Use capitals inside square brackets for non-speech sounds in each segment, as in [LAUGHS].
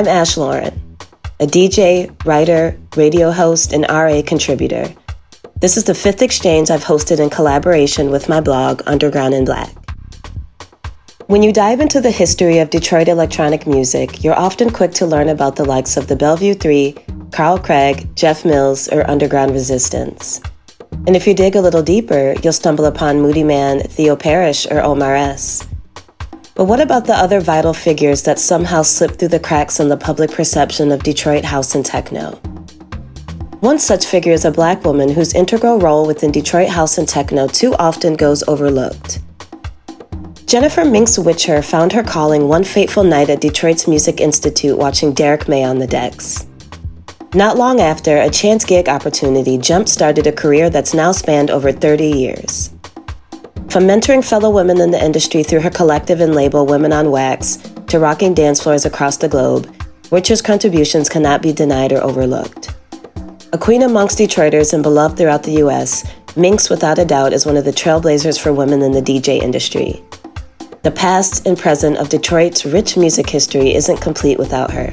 I'm Ash Lauren, a DJ, writer, radio host, and RA contributor. This is the fifth exchange I've hosted in collaboration with my blog, Underground in Black. When you dive into the history of Detroit electronic music, you're often quick to learn about the likes of the Belleville Three, Carl Craig, Jeff Mills, or Underground Resistance. And if you dig a little deeper, you'll stumble upon Moodymann, Theo Parrish, or Omar S. But what about the other vital figures that somehow slip through the cracks in the public perception of Detroit house and techno? One such figure is a black woman whose integral role within Detroit house and techno too often goes overlooked. Jennifer Minx Witcher found her calling one fateful night at Detroit's Music Institute watching Derrick May on the decks. Not long after, a chance gig opportunity jump started a career that's now spanned over 30 years. From mentoring fellow women in the industry through her collective and label Women on Wax to rocking dance floors across the globe, Witcher's contributions cannot be denied or overlooked. A queen amongst Detroiters and beloved throughout the U.S., Minx, without a doubt, is one of the trailblazers for women in the DJ industry. The past and present of Detroit's rich music history isn't complete without her.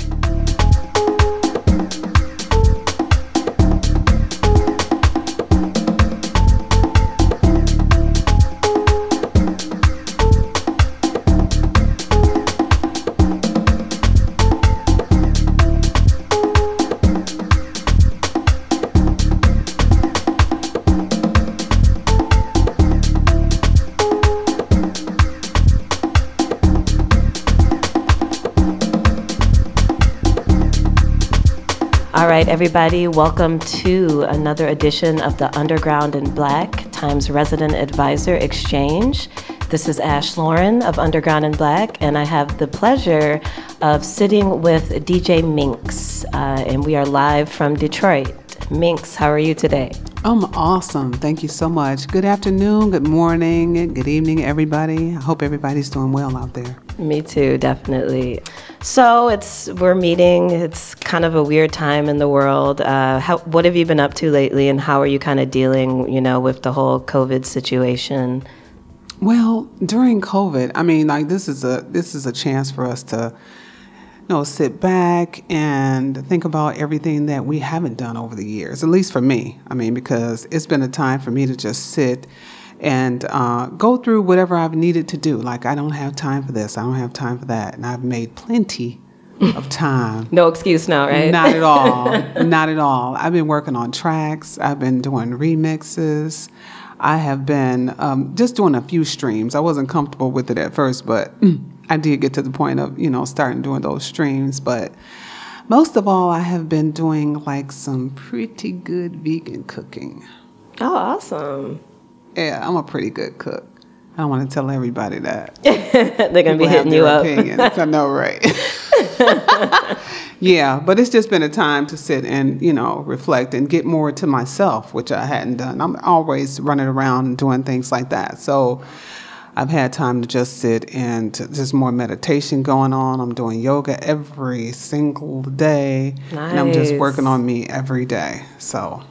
Right, everybody, welcome to another edition of the Underground in Black Times Resident Advisor Exchange. This is Ash Lauren of Underground in Black, and I have the pleasure of sitting with DJ Minx, uh, and we are live from Detroit. Minx, how are you today? I'm awesome. Thank you so much. Good afternoon, good morning, good evening, everybody. I hope everybody's doing well out there. Me too, definitely. So it's we're meeting. It's kind of a weird time in the world. Uh, how, what have you been up to lately, and how are you kind of dealing, you know, with the whole COVID situation? Well, during COVID, I mean, like this is a this is a chance for us to, you know, sit back and think about everything that we haven't done over the years. At least for me, I mean, because it's been a time for me to just sit and uh, go through whatever I've needed to do. Like, I don't have time for this, I don't have time for that. And I've made plenty of [LAUGHS] time. no excuse now, right? Not at all. [LAUGHS] Not at all. I've been working on tracks, I've been doing remixes. I have been um, just doing a few streams. I wasn't comfortable with it at first, but [CLEARS THROAT] I did get to the point of, you know, starting doing those streams. But most of all, I have been doing like some pretty good vegan cooking. Oh, awesome. Yeah, I'm a pretty good cook. I don't want to tell everybody that. [LAUGHS] They're going to be hitting you up. I know, right? [LAUGHS] yeah, but it's just been a time to sit and, you know, reflect and get more to myself, which I hadn't done. I'm always running around doing things like that. So I've had time to just sit and there's more meditation going on. I'm doing yoga every single day. And I'm just working on me every day. So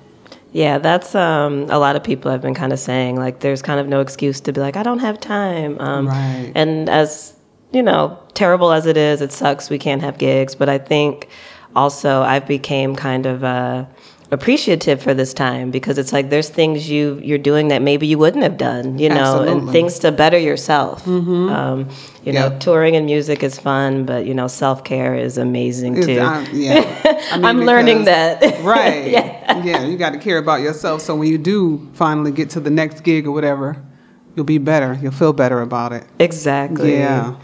Yeah, that's um, a lot of people have been kind of saying like there's kind of no excuse to be like I don't have time. Um, Right. And as you know, terrible as it is, it sucks we can't have gigs. But I think also I've became kind of uh, appreciative for this time because it's like there's things you you're doing that maybe you wouldn't have done, you know, and things to better yourself. Um, you know, touring and music is fun, but you know, self care is amazing it's, too. I'm, yeah. [LAUGHS] I mean, I'm learning that. [LAUGHS] right. Yeah. yeah. you got to care about yourself. So when you do finally get to the next gig or whatever, you'll be better. You'll feel better about it. Exactly. Yeah.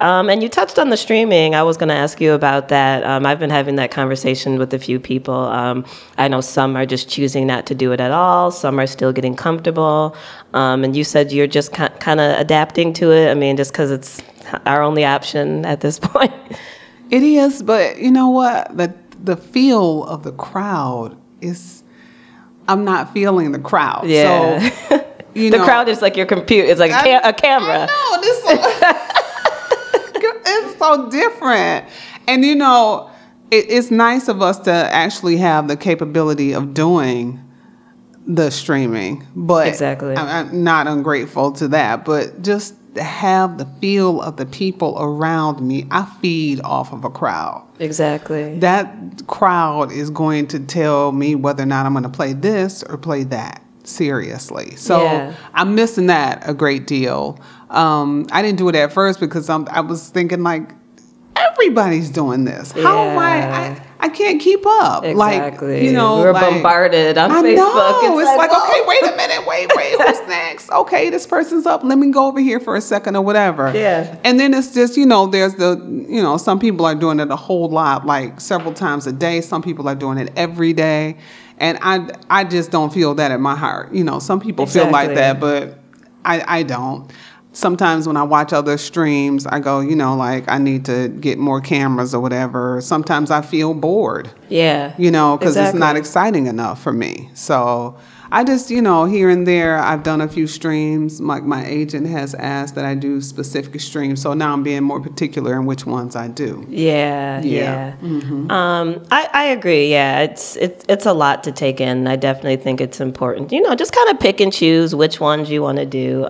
Um, and you touched on the streaming. I was going to ask you about that. Um, I've been having that conversation with a few people. Um, I know some are just choosing not to do it at all. Some are still getting comfortable. Um, and you said you're just ki- kind of adapting to it. I mean, just because it's our only option at this [LAUGHS] point. It is, but you know what? The the feel of the crowd is. I'm not feeling the crowd. Yeah. So, [LAUGHS] you the know, crowd is like your computer. It's like a, ca- a camera. No, this [LAUGHS] so different. And you know, it, it's nice of us to actually have the capability of doing the streaming, but Exactly. I'm, I'm not ungrateful to that. But just to have the feel of the people around me, I feed off of a crowd. Exactly. That crowd is going to tell me whether or not I'm going to play this or play that seriously. So Yeah. I'm missing that a great deal. Um, I didn't do it at first because I'm, I was thinking like everybody's doing this. How am I, I? I can't keep up. Exactly. Like you know, we're like- bombarded on I Facebook. know. It's, like, whoa. okay, wait a minute, wait, wait, who's next? [LAUGHS] Okay, this person's up. Let me go over here for a second or whatever. Yeah. And then it's just, you know, there's the, you know, some people are doing it a whole lot, like several times a day. Some people are doing it every day. And I, I just don't feel that in my heart. You know, some people feel like that, but I, I don't. Sometimes when I watch other streams, I go, you know, like I need to get more cameras or whatever. Sometimes I feel bored Yeah. you know, because it's not exciting enough for me. So I just, you know, here and there, I've done a few streams. Like my agent has asked that I do specific streams, so now I'm being more particular in which ones I do. Yeah, Yeah. yeah. Um, I, I agree. Yeah, it's it's it's a lot to take in. I definitely think it's important. You know, just kind of pick and choose which ones you want to do,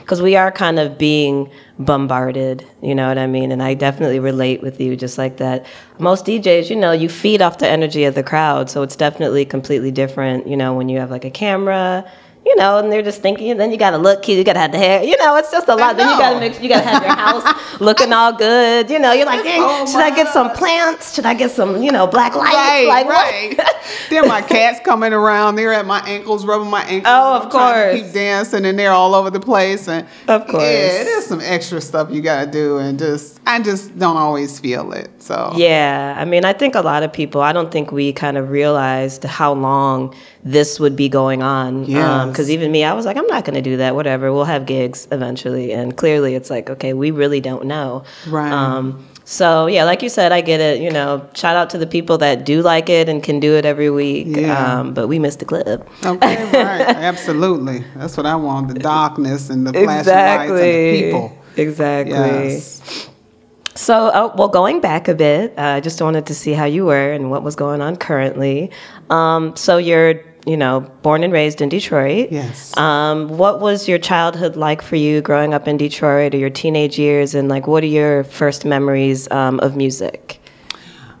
because we are kind of being bombarded. You know what I mean? And I definitely relate with you, just like that. Most DJs, you know, you feed off the energy of the crowd, so it's definitely completely different. You know, when you have like a camera. You know, and they're just thinking. Then you gotta look cute. You gotta have the hair. You know, it's just a lot. Then you gotta make. You gotta have your house [LAUGHS] [LAUGHS] looking all good. You know, you're like, dang, so should I get some plants? Should I get some, you know, black lights? Right, like, right. then my cats coming around. They're at my ankles, rubbing my ankles. Oh, of I'm trying to course. keep dancing, and they're all over the place. And Of course. yeah, there's some extra stuff you gotta do, and just I just don't always feel it. So Yeah, I mean, I think a lot of people. I don't think we kind of realized how long this would be going on. Yes. Because even me, I was like, I'm not going to do that. Whatever, we'll have gigs eventually. And clearly, it's like, okay, we really don't know. Right. Um, so yeah, like you said, I get it. You know, shout out to the people that do like it and can do it every week. Yeah. Um, but we missed the clip. Okay, [LAUGHS] right. Absolutely. That's what I want. The darkness and the flashing lights and the people. Exactly. Yes. So, uh, well, going back a bit, uh, I just wanted to see how you were and what was going on currently. Um, so, you're, you know, born and raised in Detroit. Yes. Um, what was your childhood like for you growing up in Detroit or your teenage years? And, like, what are your first memories um, of music?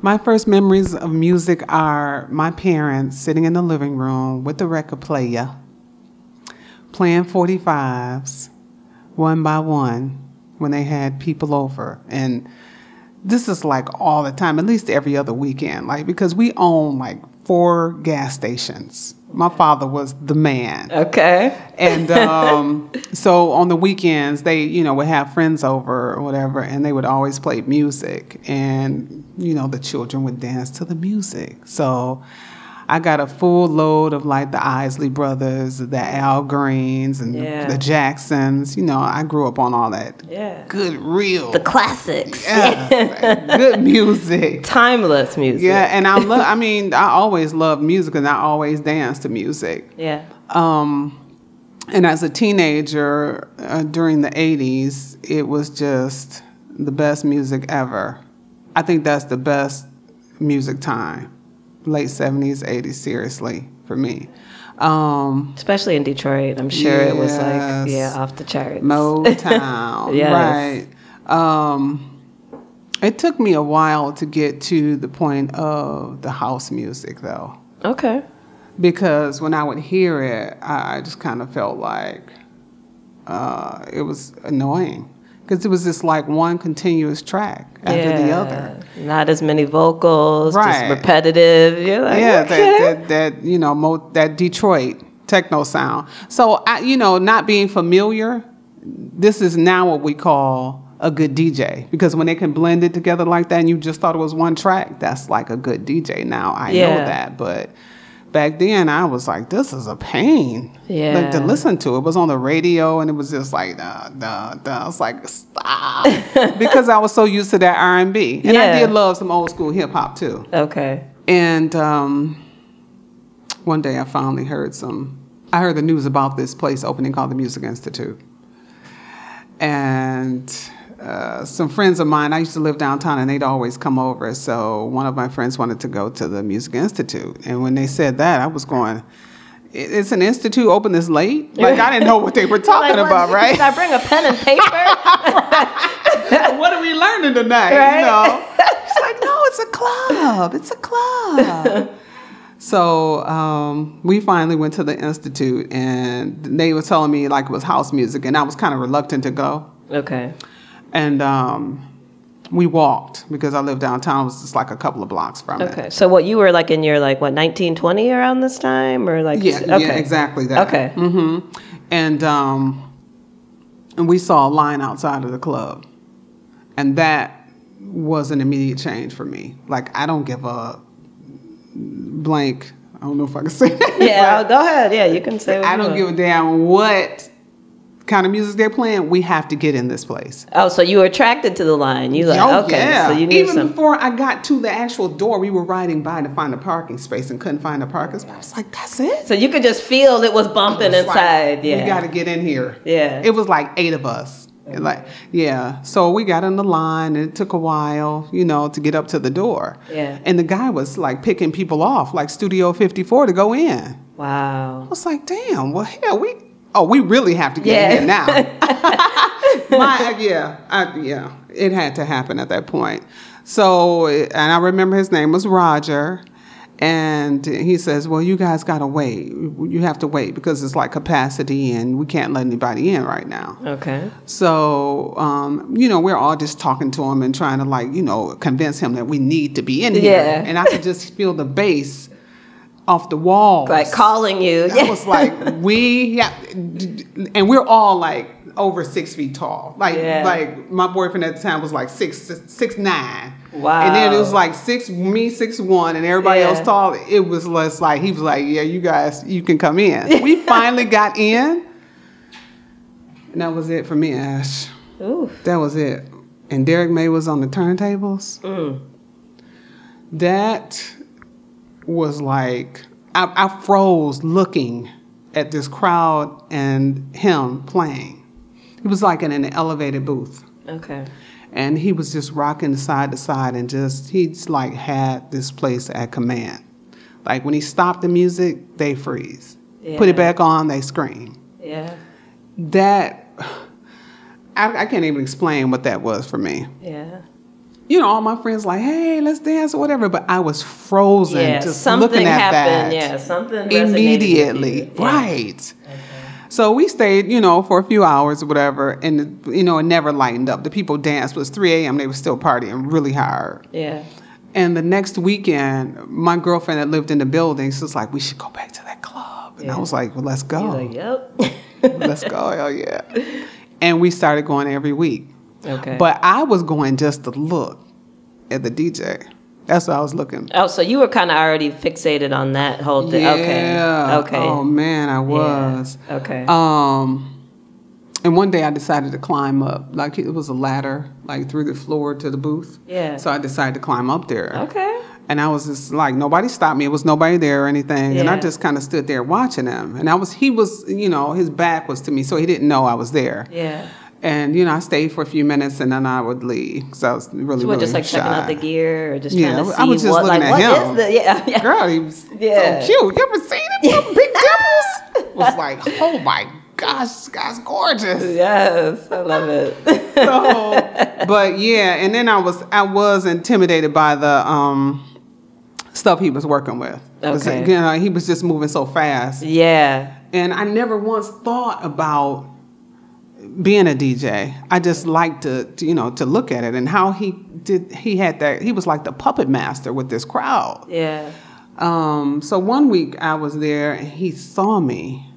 My first memories of music are my parents sitting in the living room with the record player, playing 45s one by one when they had people over. And this is like all the time, at least every other weekend, like because we own like four gas stations. My father was the man. Okay. And [LAUGHS] um, so on the weekends, they, you know, would have friends over or whatever, and they would always play music. And, you know, the children would dance to the music. So I got a full load of like the Isley Brothers, the Al Greens, and Yeah. the Jacksons. You know, I grew up on all that Yeah. good, real, The classics. yeah, good music. [LAUGHS] Timeless music. Yeah, and I love. I mean, I always loved music, and I always danced to music. Yeah. Um, and as a teenager uh, during the 80s, it was just the best music ever. I think that's the best music time. Late 70s, 80s, seriously, for me. Um, Especially in Detroit. I'm sure it was like, yeah, off the charts. Motown, [LAUGHS] Yes. right. Um, it took me a while to get to the point of the house music, though. Okay. because when I would hear it, I, I just kind of felt like uh, it was annoying because it was just like one continuous track after the other. Not as many vocals, Right. just repetitive. You're like, yeah, okay. that, that that you know mo- that Detroit techno sound. So I, you know, not being familiar, this is now what we call a good DJ because when they can blend it together like that, and you just thought it was one track, that's like a good DJ. Now I know that, but. Back then, I was like, "This is a pain." Yeah. like to listen to. It was on the radio, and it was just like, "Duh, duh, duh." I was like, "Stop," [LAUGHS] because I was so used to that R and B, and I did love some old school hip hop too. okay. And um, one day I finally heard some, I heard the news about this place opening called the Music Institute. And uh, some friends of mine, I used to live downtown and they'd always come over. So one of my friends wanted to go to the Music Institute. And when they said that, I was going, it's an institute open this late? Like I didn't know what they were [LAUGHS] talking Like, about, right? Did I bring a pen and paper? [LAUGHS] what are we learning tonight? Right? You know? [LAUGHS] She's like, no, it's a club. It's a club. so um, we finally went to the institute, and they were telling me like it was house music, and I was kind of reluctant to go. okay. And um, we walked because I lived downtown. It was just like a couple of blocks from it. Okay. So what you were like in your like what 1920 around this time or like Yeah, okay. yeah, exactly that. Okay. Mm-hmm. And um, and we saw a line outside of the club, and that was an immediate change for me. Like I don't give a blank. I don't know if I can say [LAUGHS] that. Yeah, go ahead. Yeah, you can say what I don't give a damn what kind of music they're playing. We have to get in this place. Oh, so you were attracted to the line. You like Oh, okay. yeah. So you knew Even some before I got to the actual door, we were riding by to find a parking space and couldn't find a parking space. I was like, that's it. So you could just feel it was bumping It's like, inside. yeah. We got to get in here. Yeah. It was like eight of us. Like, yeah. So we got in the line and it took a while, you know, to get up to the door. Yeah. And the guy was like picking people off, like Studio 54 to go in. Wow i was like, damn, well, hell, we, oh, we really have to get Yeah. here now. [LAUGHS] [LAUGHS] My, yeah, I, yeah. It had to happen at that point. So, and I remember his name was Roger. And he says, Well, you guys got to wait. You have to wait because it's like capacity and we can't let anybody in right now. Okay. So, um, you know, we're all just talking to him and trying to, like, you know, convince him that we need to be in here. Yeah. And I could just feel the bass off the walls. Like calling you. I was [LAUGHS] like, we, yeah, and we're all like over six feet tall. Like, Yeah. like my boyfriend at the time was like six, six nine. Wow. And then it was like six, me six one, and everybody Yeah. else tall. It was less like he was like, yeah, you guys, you can come in. we [LAUGHS] finally got in, and that was it for me, Ash. Ooh. That was it. And Derrick May was on the turntables. Mm. That was like I, I froze looking at this crowd and him playing. He was like in an elevated booth. Okay. And he was just rocking side to side and just he's like had this place at command. Like when he stopped the music, they freeze. Put it back on, they scream. Yeah. That [SIGHS] I, I can't even explain what that was for me. Yeah. You know, all my friends like, hey, let's dance or whatever. But I was frozen Yeah. just something looking at happened. that Yeah. Something immediately. Yeah. Right. So we stayed, you know, for a few hours or whatever, and you know, it never lightened up. The people danced. It was 3 a.m. They were still partying really hard. Yeah. And the next weekend, my girlfriend that lived in the building, she was like, "We should go back to that club." And I was like, "Well, let's go. Like, yep. [LAUGHS] let's go. Hell yeah!" And we started going every week. Okay. But I was going just to look at the DJ. That's what I was looking. oh, so you were kind of already fixated on that whole thing. Yeah. Okay. Okay. Oh man, I Yeah. was. Okay. Um, and one day I decided to climb up. Like it was a ladder, like through the floor to the booth. Yeah. So I decided to climb up there. okay. And I was just like, nobody stopped me. It was nobody there or anything. And I just kind of stood there watching him. And I was, he was, you know, his back was to me, so he didn't know I was there. Yeah. And you know, I stayed for a few minutes and then I would leave because I was really, were really just like shy. checking out the gear or just Yeah, trying to see I was just what, looking like, at what him. is the, yeah, yeah. Girl, he was Yeah. so cute. You ever seen him? [LAUGHS] Big dimples? was like, oh my gosh, this guy's gorgeous. Yes, I love it. [LAUGHS] So, but yeah, and then I was I was intimidated by the um stuff he was working with. Okay. You know, he was just moving so fast. yeah. And I never once thought about being a DJ. I just liked to, to, you know, to look at it and how he did he had that he was like the puppet master with this crowd. Yeah. Um, so one week I was there and he saw me.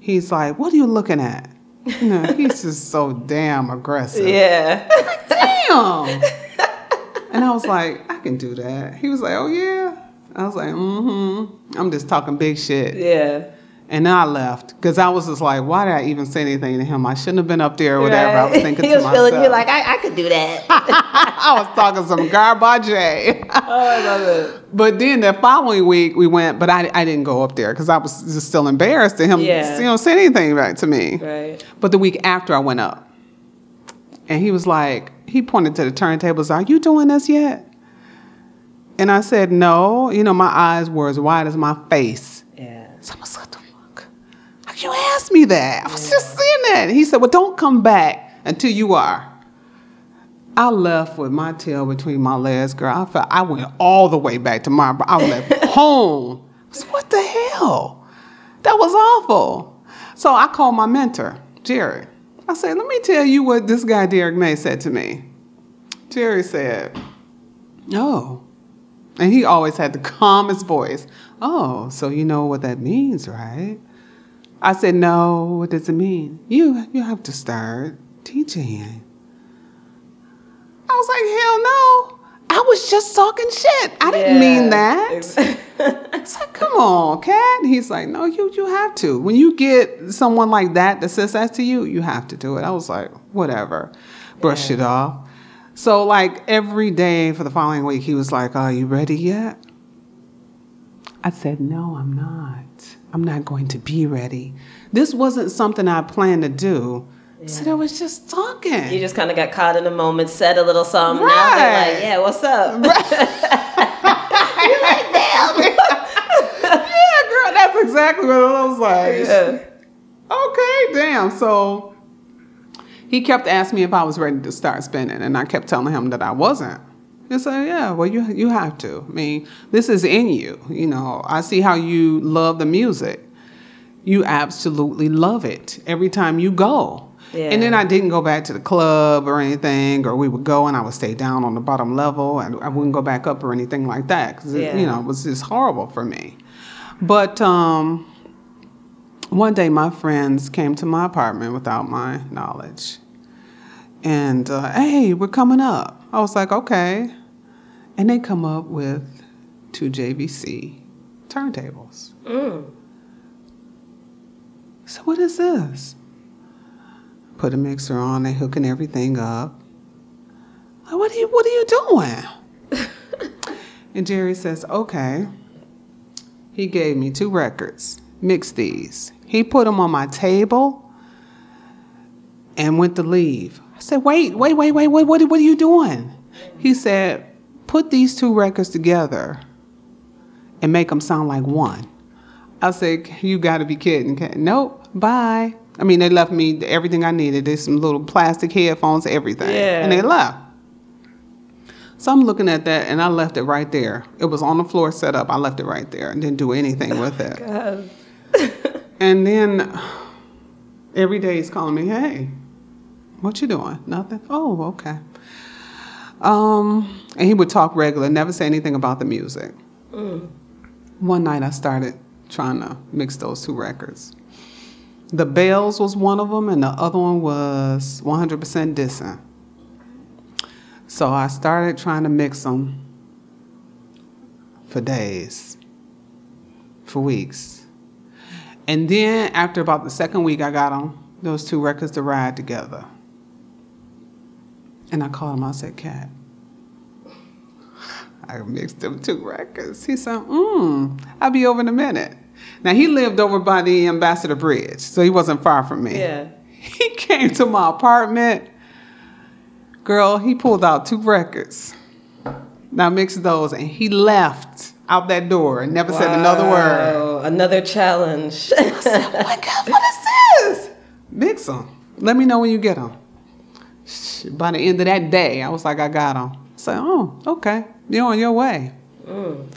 He's like, "What are you looking at?" You know, [LAUGHS] he's just so damn aggressive. Yeah. Damn. [LAUGHS] and I was like, "I can do that." He was like, "Oh yeah." I was like, "Mm-hmm." I'm just talking big shit. Yeah. And then I left because I was just like, "Why did I even say anything to him? I shouldn't have been up there or whatever." I was Right. thinking [LAUGHS] he to was myself. feeling you like I, I could do that. [LAUGHS] I was talking some garbage. [LAUGHS] oh, I love it. But then the following week we went, but I, I didn't go up there because I was just still embarrassed to him, Yeah. you know, say anything back to me. Right. But the week after I went up, and he was like, he pointed to the turntables, "Are you doing this yet?" And I said, "No." You know, my eyes were as wide as my face. Yeah. So I was like, "What the ask me that. I was just saying that. He said, Well, don't come back until you are. I left with my tail between my legs, girl. I felt I went all the way back to my. I left [LAUGHS] home. I said, what the hell? That was awful. So I called my mentor, Jerry. I said, let me tell you what this guy Derrick May said to me. Jerry said, "Oh," and he always had the [LAUGHS] calmest voice. Oh, so you know what that means, right? I said, no. What does it mean? You you have to start teaching. I was like, hell no. I was just talking shit. I didn't mean that. [LAUGHS] it's like, come on, cat. He's like, no, you you have to. When you get someone like that that says that to you, you have to do it. I was like, whatever. Brush Yeah. it off. So like every day for the following week, he was like, "Are you ready yet?" I said, "No, I'm not. I'm not going to be ready. This wasn't something I planned to do." So I was just talking. You just kind of got caught in a moment, said a little something. Now they're Right. like, yeah, what's up? [LAUGHS] [LAUGHS] [LAUGHS] yeah, girl, that's exactly what I was like. Yeah. Okay, damn. So he kept asking me if I was ready to start spinning, and I kept telling him that I wasn't. He said, "Yeah, well, you you have to. I mean, this is in you. You know, I see how you love the music. You absolutely love it every time you go." Yeah. And then I didn't go back to the club or anything, or we would go and I would stay down on the bottom level, and I wouldn't go back up or anything like that because Yeah. you know it was just horrible for me. But um, one day my friends came to my apartment without my knowledge. And uh, hey, we're coming up. I was like, okay. And they come up with two JVC turntables. Mm. So what is this? Put a mixer on, they hooking everything up. Like, what are you what are you doing? [LAUGHS] and Jerry says, okay. He gave me two records. Mix these. He put them on my table and went to leave. I said, wait, wait, wait, wait, wait, what, what are you doing? He said, put these two records together and make them sound like one. I said, you got to be kidding. Kat." Nope, bye. I mean, they left me everything I needed. There's some little plastic headphones, everything. Yeah. And they left. So I'm looking at that and I left it right there. It was on the floor set up. I left it right there and didn't do anything oh, with it. God. [LAUGHS] And then every day he's calling me, hey, what you doing? Nothing. Oh, okay. Um, and he would talk regular, never say anything about the music. One night I started trying to mix those two records. The Bells was one of them, and the other one was 100% Dissing. So I started trying to mix them for days, for weeks. And then after about the second week, I got on those two records to ride together. And I called him. I said, "Cat, I mixed them two records." He said, "Hmm, I'll be over in a minute." Now he lived over by the Ambassador Bridge, so he wasn't far from me. Yeah. [LAUGHS] He came to my apartment. Girl, he pulled out two records. Now mixed those, and he left out that door and never said another word. Another challenge. [LAUGHS] Oh my God, what is this? Mix them. Let me know when you get them. By the end of that day, I was like, I got them. So, oh, okay, you're on your way. Mm.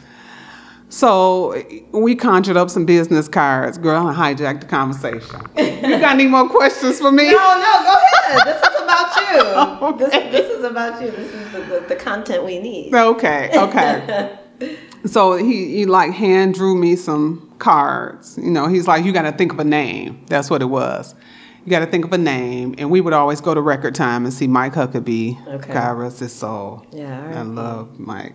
So we conjured up some business cards. Girl, I hijacked the conversation. [LAUGHS] you got any more questions for me? no, no, go ahead. This is about you. [LAUGHS] Okay. This, this is about you. This is the, the, the content we need. Okay, okay. [LAUGHS] so he, he like hand drew me some cards. You know, he's like, you got to think of a name. That's what it was. You got to think of a name, and we would always go to record time and see Mike Huckaby. Okay. God rest his soul. Yeah, right. I love Mike.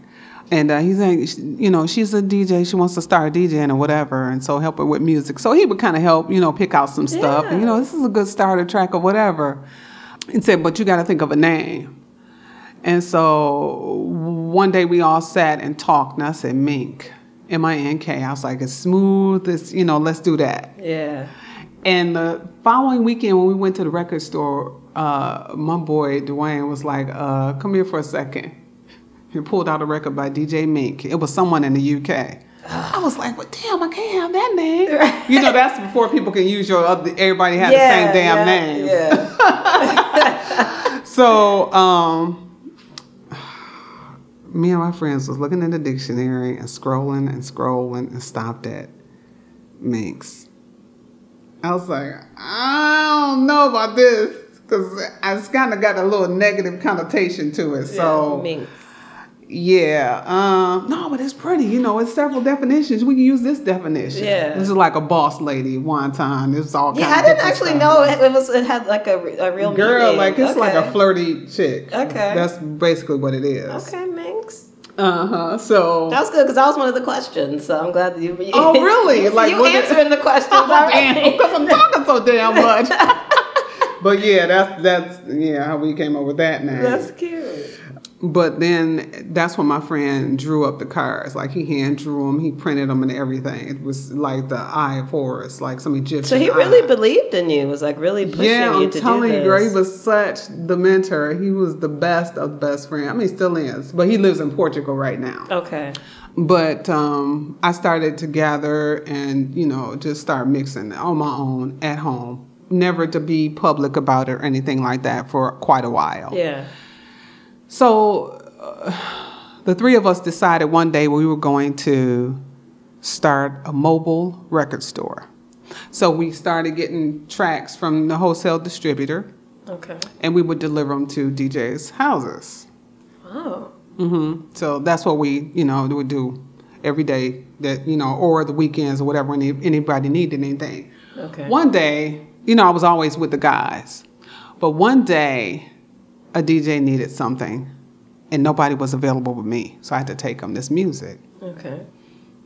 And uh, he's like, you know, she's a DJ. She wants to start DJing or whatever, and so help her with music. So he would kind of help, you know, pick out some stuff. And, you know, this is a good starter track or whatever. He said, but you got to think of a name. And so one day we all sat and talked, and I said, Mink, M I N K. I was like, as smooth as, you know, let's do that. Yeah. And the following weekend, when we went to the record store, uh, my boy Dwayne was like, uh, come here for a second. He pulled out a record by DJ Mink. It was someone in the UK. I was like, well, damn, I can't have that name. You know, that's before people can use your other, everybody had the same damn name. Yeah. [LAUGHS] So, um, me and my friends was looking in the dictionary and scrolling and scrolling and stopped at Minx. I was like, I don't know about this because it's kind of got a little negative connotation to it. So, Minx. yeah, um, no, but it's pretty. You know, it's several definitions. We can use this definition. Yeah. this is like a boss lady one time. It's all Yeah, I didn't actually stuff. know it, it was. It had like a, a real Girl, meaning. like it's like a flirty chick. Okay. that's basically what it is. Okay, Minx. Uh huh. So. That was good because that was one of the questions. So I'm glad that you. Oh, really? [LAUGHS] you, Like, you was it- answering the questions [LAUGHS] Oh, damn, already. because I'm talking so damn much. [LAUGHS] but yeah, that's that's yeah how we came up with that name. That's cute. But then that's when my friend drew up the cards. Like he hand drew them, he printed them, and everything. It was like the eye of Horus, like some Egyptian. So he really eye. believed in you. Was like really pushing Yeah, you I'm to telling do you, this. he was such the mentor. He was the best of the best friend. I mean, he still is, but he lives in Portugal right now. Okay. But um, I started to gather and you know just start mixing on my own at home, never to be public about it or anything like that for quite a while. Yeah. So uh, the three of us decided one day we were going to start a mobile record store. So we started getting tracks from the wholesale distributor, Okay. and we would deliver them to DJs' houses. Oh. hmm So that's what we, you know, would do every day. That you know, or the weekends or whatever. When anybody needed anything. Okay. One day, you know, I was always with the guys, but one day, a DJ needed something, and nobody was available with me, so I had to take him this music. Okay.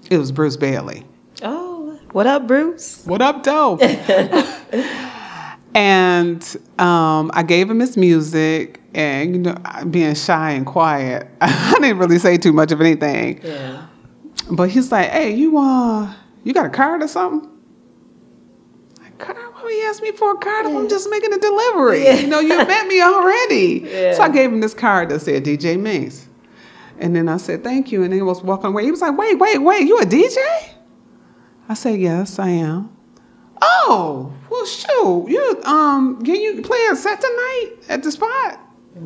It was Bruce Bailey. Oh, what up, Bruce? What up, Doe? [LAUGHS] and um, I gave him his music, and you know, being shy and quiet, [LAUGHS] I didn't really say too much of anything. Yeah. But he's like, "Hey, you uh, you got a card or something?" Like, card? Why would he asked me for a card I'm just making a delivery? Yeah. You know, you met me already. Yeah. So I gave him this card that said DJ Minx. And then I said, thank you. And then he was walking away. He was like, wait, wait, wait, you a DJ? I said, yes, I am. Oh, well, shoot. You, um, can you play a set tonight at the spot?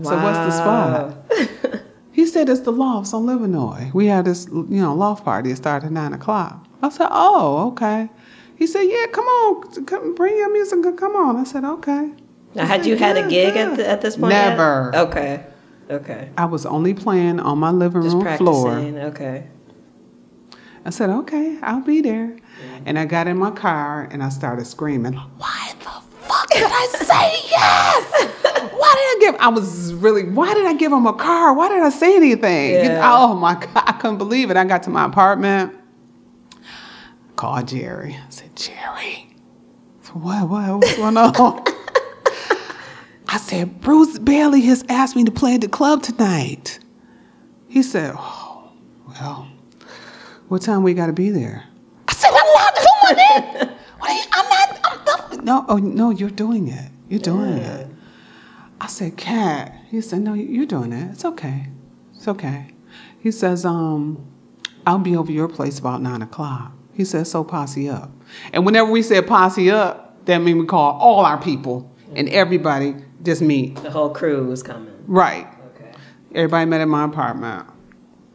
So what's the spot? [LAUGHS] He said it's the Lofts on Livernois. We had this, you know, loft party. It started at nine o'clock. I said, oh, okay. He said, yeah, come on, come bring your music. Come on. I said, okay. Now, had said, you had a "Good, gig at, the, at this point? yet? Never. Okay. Okay. I was only playing on my living Just room practicing. floor. Okay. I said, okay, I'll be there. And I got in my car and I started screaming, why the fuck did I [LAUGHS] say yes? Why did I give, I was really, why did I give him a car? Why did I say anything? You know, Yeah. oh my God, I couldn't believe it. I got to my apartment, called Jerry. I said, Jerry, what, what, what's going on? [LAUGHS] I said, Bruce Bailey has asked me to play at the club tonight. He said, oh, well, what time we got to be there? I said, I'm not doing it. [LAUGHS] What are you, I'm not, I'm not. No, oh, no, you're doing it. You're doing it. I said, Cat. He said, no, you're doing it. It's okay. It's okay. He says, um, I'll be over your place about nine o'clock. He says, so posse up. And whenever we said posse up, that means we call all our people and everybody just meet. The whole crew was coming. Right. Okay. Everybody met at my apartment.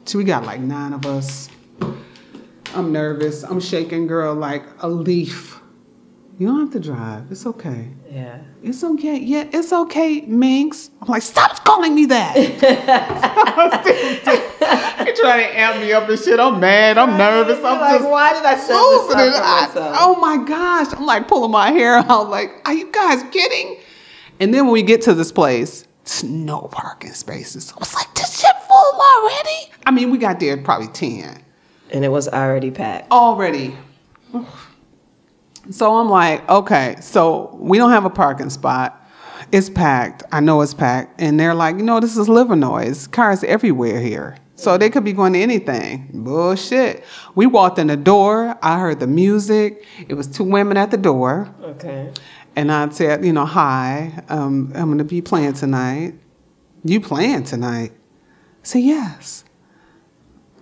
So we got like nine of us. I'm nervous. I'm shaking, girl, like a leaf. You don't have to drive. It's okay. Yeah. It's okay. Yeah, it's okay, Minx. I'm like, stop calling me that. [LAUGHS] You're trying to amp me up and shit. I'm mad. I'm nervous. You're I'm like, just why did I losing this it. I- oh my gosh. I'm like pulling my hair out. Like, are you guys kidding? And then when we get to this place, it's no parking spaces. I was like, this shit full already? I mean, we got there probably 10 And it was already packed. already. So I'm like, okay, so we don't have a parking spot. It's packed. I know it's packed. And they're like, you know, this is Livernois. Cars everywhere here. So they could be going to anything. Bullshit. We walked in the door. I heard the music. It was two women at the door. Okay. And I said, you know, hi, um, I'm going to be playing tonight. You playing tonight? I said, yes.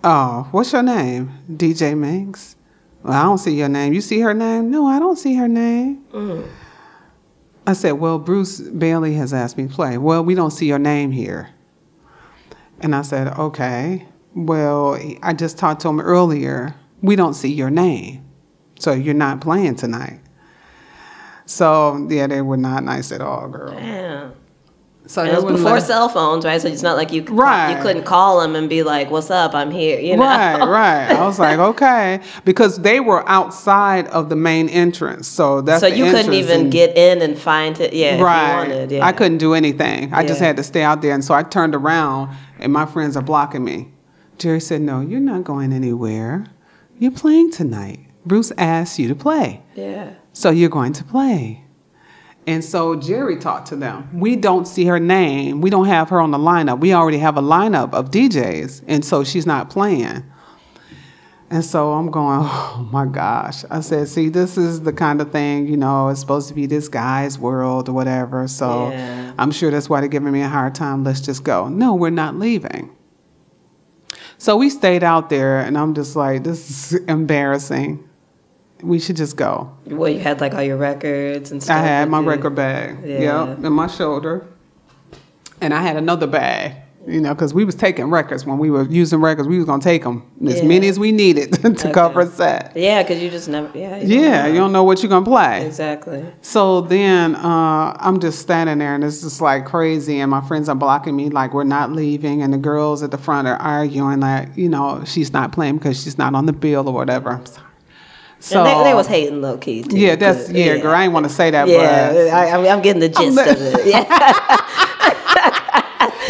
Oh, what's your name? DJ Minx. Well, I don't see your name. You see her name? No, I don't see her name. Mm. I said, Well, Bruce Bailey has asked me to play. Well, we don't see your name here. And I said, Okay. Well, I just talked to him earlier. We don't see your name. So you're not playing tonight. So, yeah, they were not nice at all, girl. Damn. So And it was before cell phones, right? So it's not like you could Right. you couldn't call them and be like, "What's up? I'm here." You know. Right, right. I was like, okay, because they were outside of the main entrance, so that's So you couldn't even and- get in and find it. Yeah. if you right. wanted, yeah. I couldn't do anything. I just had to stay out there, and so I turned around, and my friends are blocking me. Jerry said, "No, you're not going anywhere. You're playing tonight. Bruce asked you to play, Yeah. so you're going to play." And so Jerry talked to them. We don't see her name. We don't have her on the lineup. We already have a lineup of DJs, and so she's not playing. And so I'm going, [LAUGHS] oh my gosh. I said, see, this is the kind of thing, you know, it's supposed to be this guy's world or whatever. So Yeah. I'm sure that's why they're giving me a hard time. Let's just go. No, we're not leaving. So we stayed out there, and I'm just like, this is [LAUGHS] embarrassing. We should just go. Well, you had like all your records and stuff. I had my you. record bag, Yeah. yep, in my shoulder, and I had another bag, you know, because we was taking records when we were using records. We was gonna take them as Yeah. many as we needed [LAUGHS] to Okay. cover a set. Yeah, because you just never. Yeah. you don't Yeah, know. you don't know what you're gonna play. Exactly. So then uh, I'm just standing there and it's just like crazy, and my friends are blocking me, like we're not leaving, and the girls at the front are arguing, like you know she's not playing because she's not on the bill or whatever. So and they, they was hating low key too. yeah, that's yeah, girl. I ain't want to say that, Yeah, but I, I'm, I'm getting the gist of it. Yeah. [LAUGHS]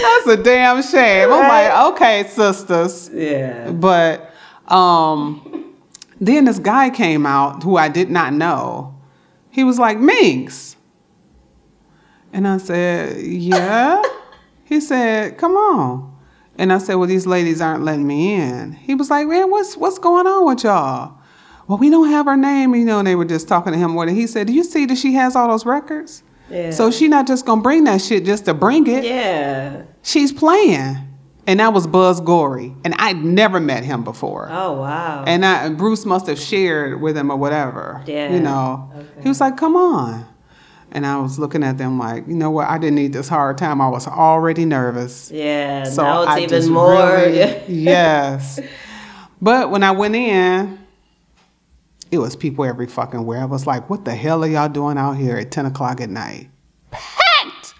that's a damn shame. I'm like, okay, sisters. yeah. But um, then this guy came out who I did not know. He was like, Minx. And I said, Yeah. he said, Come on. And I said, Well, these ladies aren't letting me in. He was like, Man, what's what's going on with y'all? Well, we don't have her name, you know, and they were just talking to him more than he said, Do you see that she has all those records? Yeah. So she not just gonna bring that shit just to bring it Yeah. she's playing. And that was Buzz Goree. And I'd never met him before. Oh wow. And, I, Bruce must have shared with him or whatever. Yeah. You know, Okay. he was like, come on. And I was looking at them like, you know what? I didn't need this hard time. I was already nervous. yeah. So now it's I even more. really- yeah. [LAUGHS] yes. But when I went in, it was people every fucking where. I was like, what the hell are y'all doing out here at 10 o'clock at night? Packed.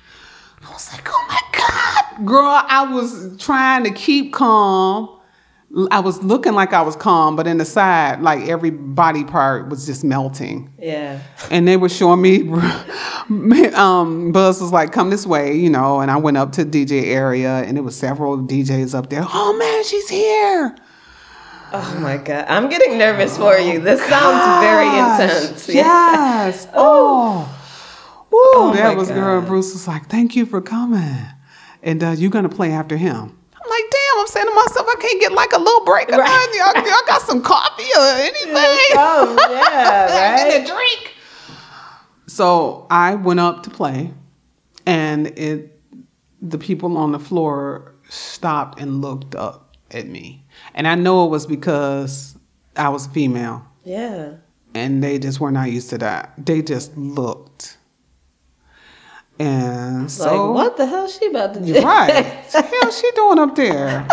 I was like, oh my God. Girl, I was trying to keep calm. I was looking like I was calm, but in the side, like every body part was just melting Yeah. and they were showing me [LAUGHS] um buzz was like come this way you know and i went up to dj area and there was several djs up there oh man she's here Oh my god. I'm getting nervous for you. This sounds very intense. Yeah. [LAUGHS] yes oh Woo, Oh that was girl bruce was like thank you for coming and uh, you're gonna play after him i'm like damn i'm saying to myself i can't get like a little break Right. y'all, [LAUGHS] y'all got some coffee or anything Oh yeah. [LAUGHS] and Right. a drink. So I went up to play, and it the people on the floor stopped and looked up at me, and I know it was because I was female, Yeah. and they just were not used to that. They just looked, and so like what the hell she about to do? right, [LAUGHS] What the hell she doing up there?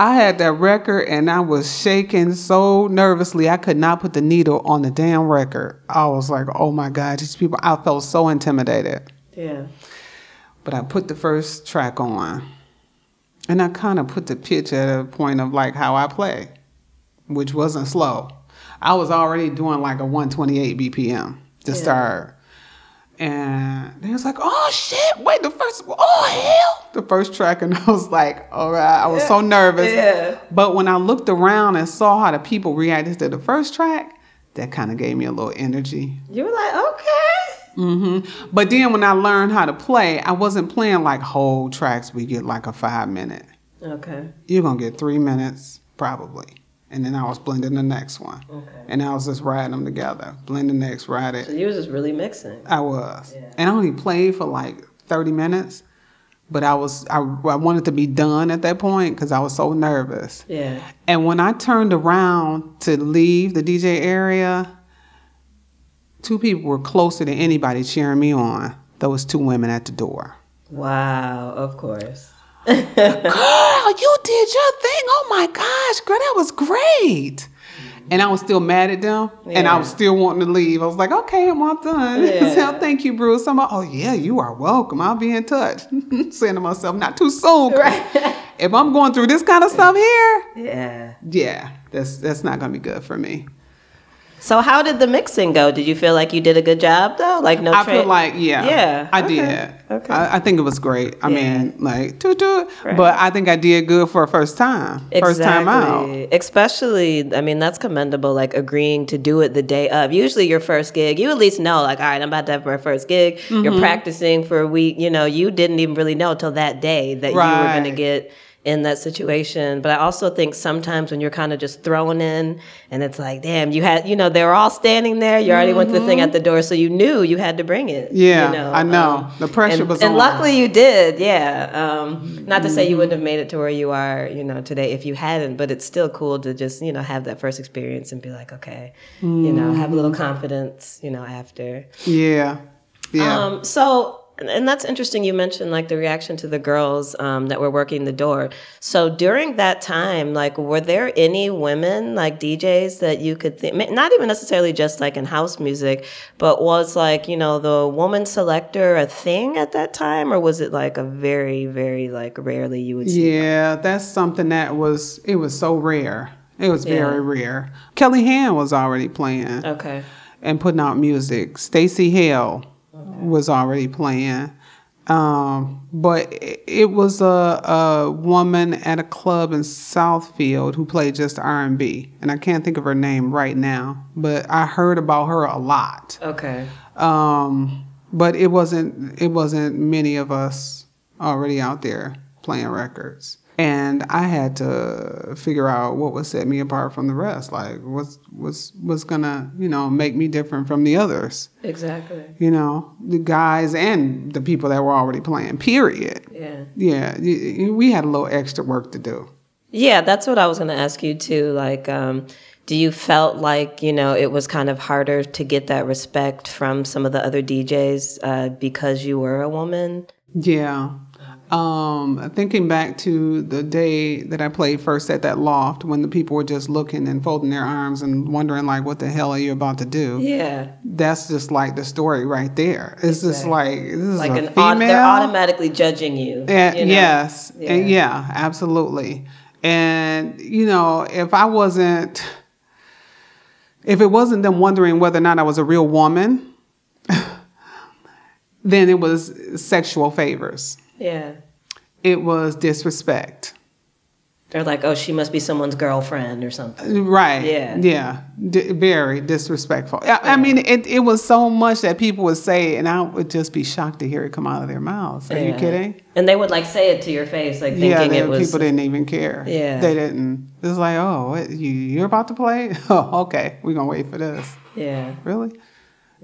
I had that record and I was shaking so nervously I could not put the needle on the damn record. I was like, oh my God, these people, I felt so intimidated. Yeah. But I put the first track on and I kind of put the pitch at a point of like how I play, which wasn't slow. I was already doing like a 128 BPM to Yeah. start. And they was like, oh shit, wait, the first, oh hell. The first track, and [LAUGHS] I was like, oh, all right, I was so nervous. Yeah. But when I looked around and saw how the people reacted to the first track, that kind of gave me a little energy. You were like, okay. Hmm But then when I learned how to play, I wasn't playing like whole tracks. We get like a five minute. Okay. You're gonna get three minutes probably, and then I was blending the next one, Okay. and I was just riding them together. Blend the next, ride So it. you was just really mixing. I was, Yeah. and I only played for like thirty minutes, but I was I, I wanted to be done at that point because I was so nervous. Yeah. And when I turned around to leave the DJ area, two people were closer than anybody cheering me on. Those two women at the door. Wow, of course. Girl, you did your thing. Oh my gosh, girl, that was great. And I was still mad at them, and I was still wanting to leave. I was like, "Okay, I'm all done." [LAUGHS] Yeah. so, thank you, Bruce. I'm like, "Oh yeah, you are welcome. I'll be in touch." [LAUGHS] Saying to myself, "Not too soon. Right. If I'm going through this kind of stuff here, yeah. yeah, that's that's not gonna be good for me." So how did the mixing go? Did you feel like you did a good job though? Like no I tra- feel like yeah, Yeah, I okay, did. okay. I, I think it was great. I Yeah. mean, like toot toot, Right. but I think I did good for a first time, first time out. Especially, I mean, that's commendable, like agreeing to do it the day of. Usually, your first gig, you at least know, like, all right, I'm about to have my first gig. Mm-hmm. You're practicing for a week. You know, you didn't even really know till that day that you were going to get in that situation. But I also think sometimes when you're kind of just thrown in and it's like, damn, you had, you know, they were all standing there. You already went to the thing at the door, so you knew you had to bring it. Mm-hmm. Yeah, you know? I know. Um, the pressure and, was and on. luckily you did, yeah. Um, not to say you wouldn't have made it to where you are, you know, today if you hadn't, but it's still cool to just, you know, have that first experience and be like, okay, you know, have a little confidence, you know, after. yeah, yeah. Um, so, and- and that's interesting. You mentioned like the reaction to the girls um, that were working the door. So during that time, like, were there any women like DJs that you could think, not even necessarily just like in house music, but was like you know the woman selector a thing at that time, or was it like a very, very like rarely you would see? Yeah, that's something that was it was so rare. It was very Yeah. rare. Kelli Hand was already playing Okay. and putting out music. Stacey Hale was already playing. Um, but it, was a, a woman at a club in Southfield who played just R and B, and I can't think of her name right now. But I heard about her a lot. Okay. Um, but it wasn't it wasn't many of us already out there playing records. And I had to figure out what would set me apart from the rest. Like what's what's what's gonna, you know, make me different from the others. Exactly. You know, the guys and the people that were already playing, period. Yeah. Yeah, we had a little extra work to do. Yeah, that's what I was to ask you too. Like, um, do you felt like you know it was kind of harder to get that respect from some of the other DJs uh, because you were a woman? Yeah. Um, thinking back to the day that I played first at that loft when the people were just looking and folding their arms and wondering like what the hell are you about to do? Yeah, That's just like the story right there. It's just like this is like a an female. au- they're automatically judging you. Yeah, you know? Yes. Yeah. And yeah, absolutely. And you know, if I wasn't if it wasn't them wondering whether or not I was a real woman, [LAUGHS] then it was sexual favors. Yeah, It was disrespect. they're like, oh, she must be someone's girlfriend or something. Right. Yeah. Yeah. D- very disrespectful. I, I mean, it, it was so much that people would say, and I would just be shocked to hear it come out of their mouths. Are you kidding? And they would like say it to your face, like thinking yeah, it was. people didn't even care. Yeah. They didn't. It was like, oh, what, you, you're about to play? [LAUGHS] Oh, okay. We're going to wait for this. Yeah, Really?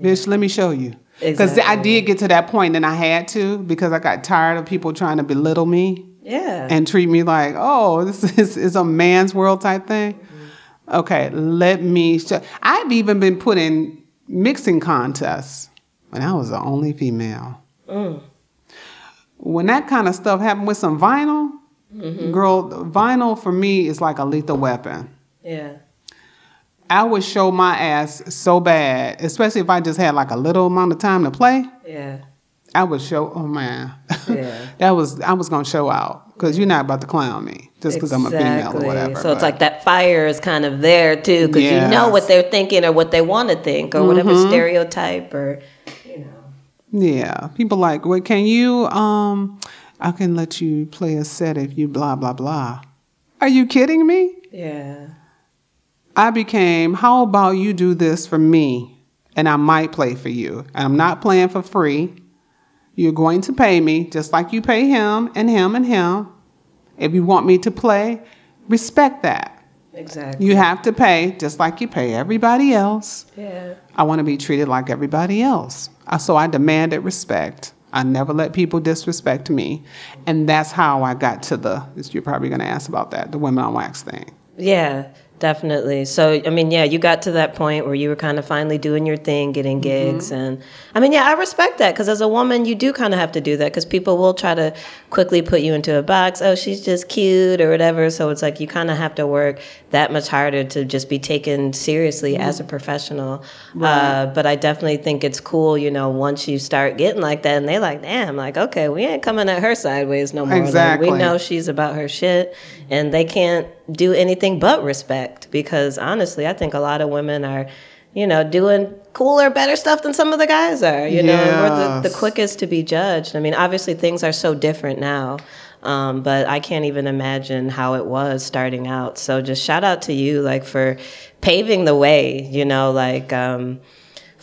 Bitch, let me show you. Because I did get to that point and I had to because I got tired of people trying to belittle me. yeah, and treat me like, oh, this [LAUGHS] is, is a man's world type thing. Mm-hmm. Okay, let me. Show. I've even been put in mixing contests when I was the only female. Mm. When that kind of stuff happened with some vinyl, mm-hmm. girl, vinyl for me is like a lethal weapon. yeah, I would show my ass so bad, especially if I just had like a little amount of time to play. yeah, I would show. Oh man, Yeah. [LAUGHS] that was I was gonna show out because you're not about to clown me just because I'm a female or whatever. So it's like that fire is kind of there too, because you know what they're thinking or what they want to think or whatever stereotype or you know. yeah, people like, well, can you? Um, I can let you play a set if you blah blah blah. Are you kidding me? Yeah. I became. How about you do this for me, and I might play for you. I'm not playing for free. You're going to pay me just like you pay him and him and him. If you want me to play, respect that. Exactly. You have to pay just like you pay everybody else. Yeah. I want to be treated like everybody else. Uh, So I demanded respect. I never let people disrespect me. And that's how I got to the, you're probably going to ask about that, the women on wax thing. Yeah. Definitely. So, I mean, yeah, you got to that point where you were kind of finally doing your thing, getting gigs. Mm-hmm. And I mean, yeah, I respect that because as a woman, you do kind of have to do that because people will try to quickly put you into a box. Oh, she's just cute or whatever. So it's like you kind of have to work that much harder to just be taken seriously mm-hmm. as a professional. Right. Uh, but I definitely think it's cool, you know, once you start getting like that and they like, damn, like, okay, we ain't coming at her sideways no more. Exactly. Like, we know she's about her shit and they can't do anything but respect because honestly, I think a lot of women are, you know, doing cooler, better stuff than some of the guys are, you yes. know, we're the, the, quickest to be judged. I mean, obviously things are so different now. Um, but I can't even imagine how it was starting out. So just shout out to you, like for paving the way, you know, like, um,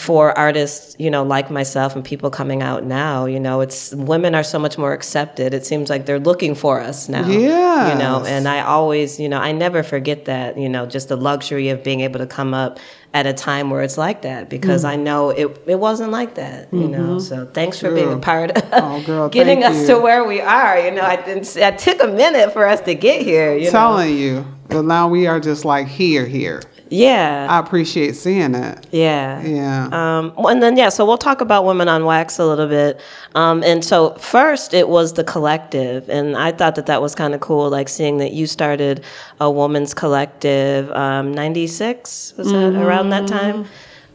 for artists, you know, like myself and people coming out now, you know, it's women are so much more accepted. It seems like they're looking for us now. Yeah. You know, and I always, you know, I never forget that, you know, just the luxury of being able to come up at a time where it's like that because mm. I know it it wasn't like that, you mm-hmm. know. So thanks for being a part of oh, girl, [LAUGHS] getting us you. to where we are. You know, I didn't I took a minute for us to get here, you Telling know? you. but now we are just like here here. Yeah. I appreciate seeing it. Yeah. Yeah. Um, and then, yeah, so we'll talk about Women on Wax a little bit. Um, and so, first, it was the collective. And I thought that that was kind of cool, like seeing that you started a woman's collective, um, 96, was mm-hmm. that around that time?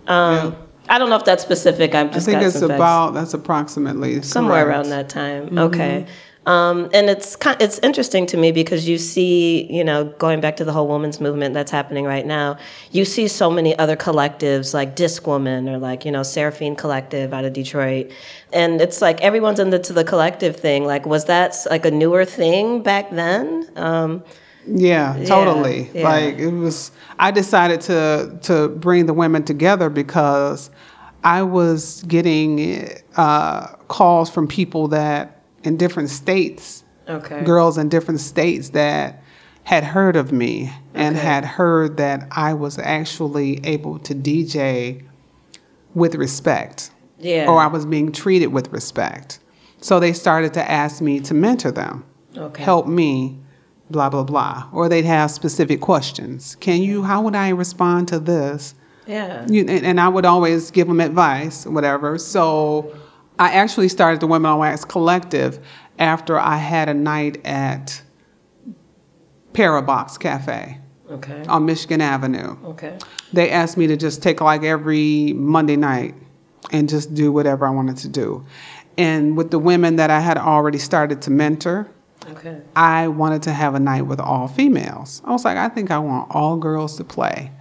Um, yeah. I don't know if that's specific. I'm just I think it's about, that's approximately somewhere correct. around that time. Mm-hmm. Okay. Um, and it's kind, it's interesting to me because you see, you know, going back to the whole women's movement that's happening right now, you see so many other collectives like Discwoman or like you know Seraphine Collective out of Detroit, and it's like everyone's into the collective thing. Like, was that like a newer thing back then? Um, yeah, totally. Yeah, yeah. Like it was. I decided to to bring the women together because I was getting uh, calls from people that in different states, okay. girls in different states that had heard of me and okay. had heard that I was actually able to DJ with respect. Yeah. Or I was being treated with respect. So they started to ask me to mentor them, okay. help me, blah, blah, blah. Or they'd have specific questions. Can you, how would I respond to this? Yeah. You, and, and I would always give them advice, whatever. So I actually started the Women on Wax Collective after I had a night at Parabox Cafe. Okay. On Michigan Avenue. Okay. They asked me to just take like every Monday night and just do whatever I wanted to do. And with the women that I had already started to mentor, okay. I wanted to have a night with all females. I was like, I think I want all girls to play.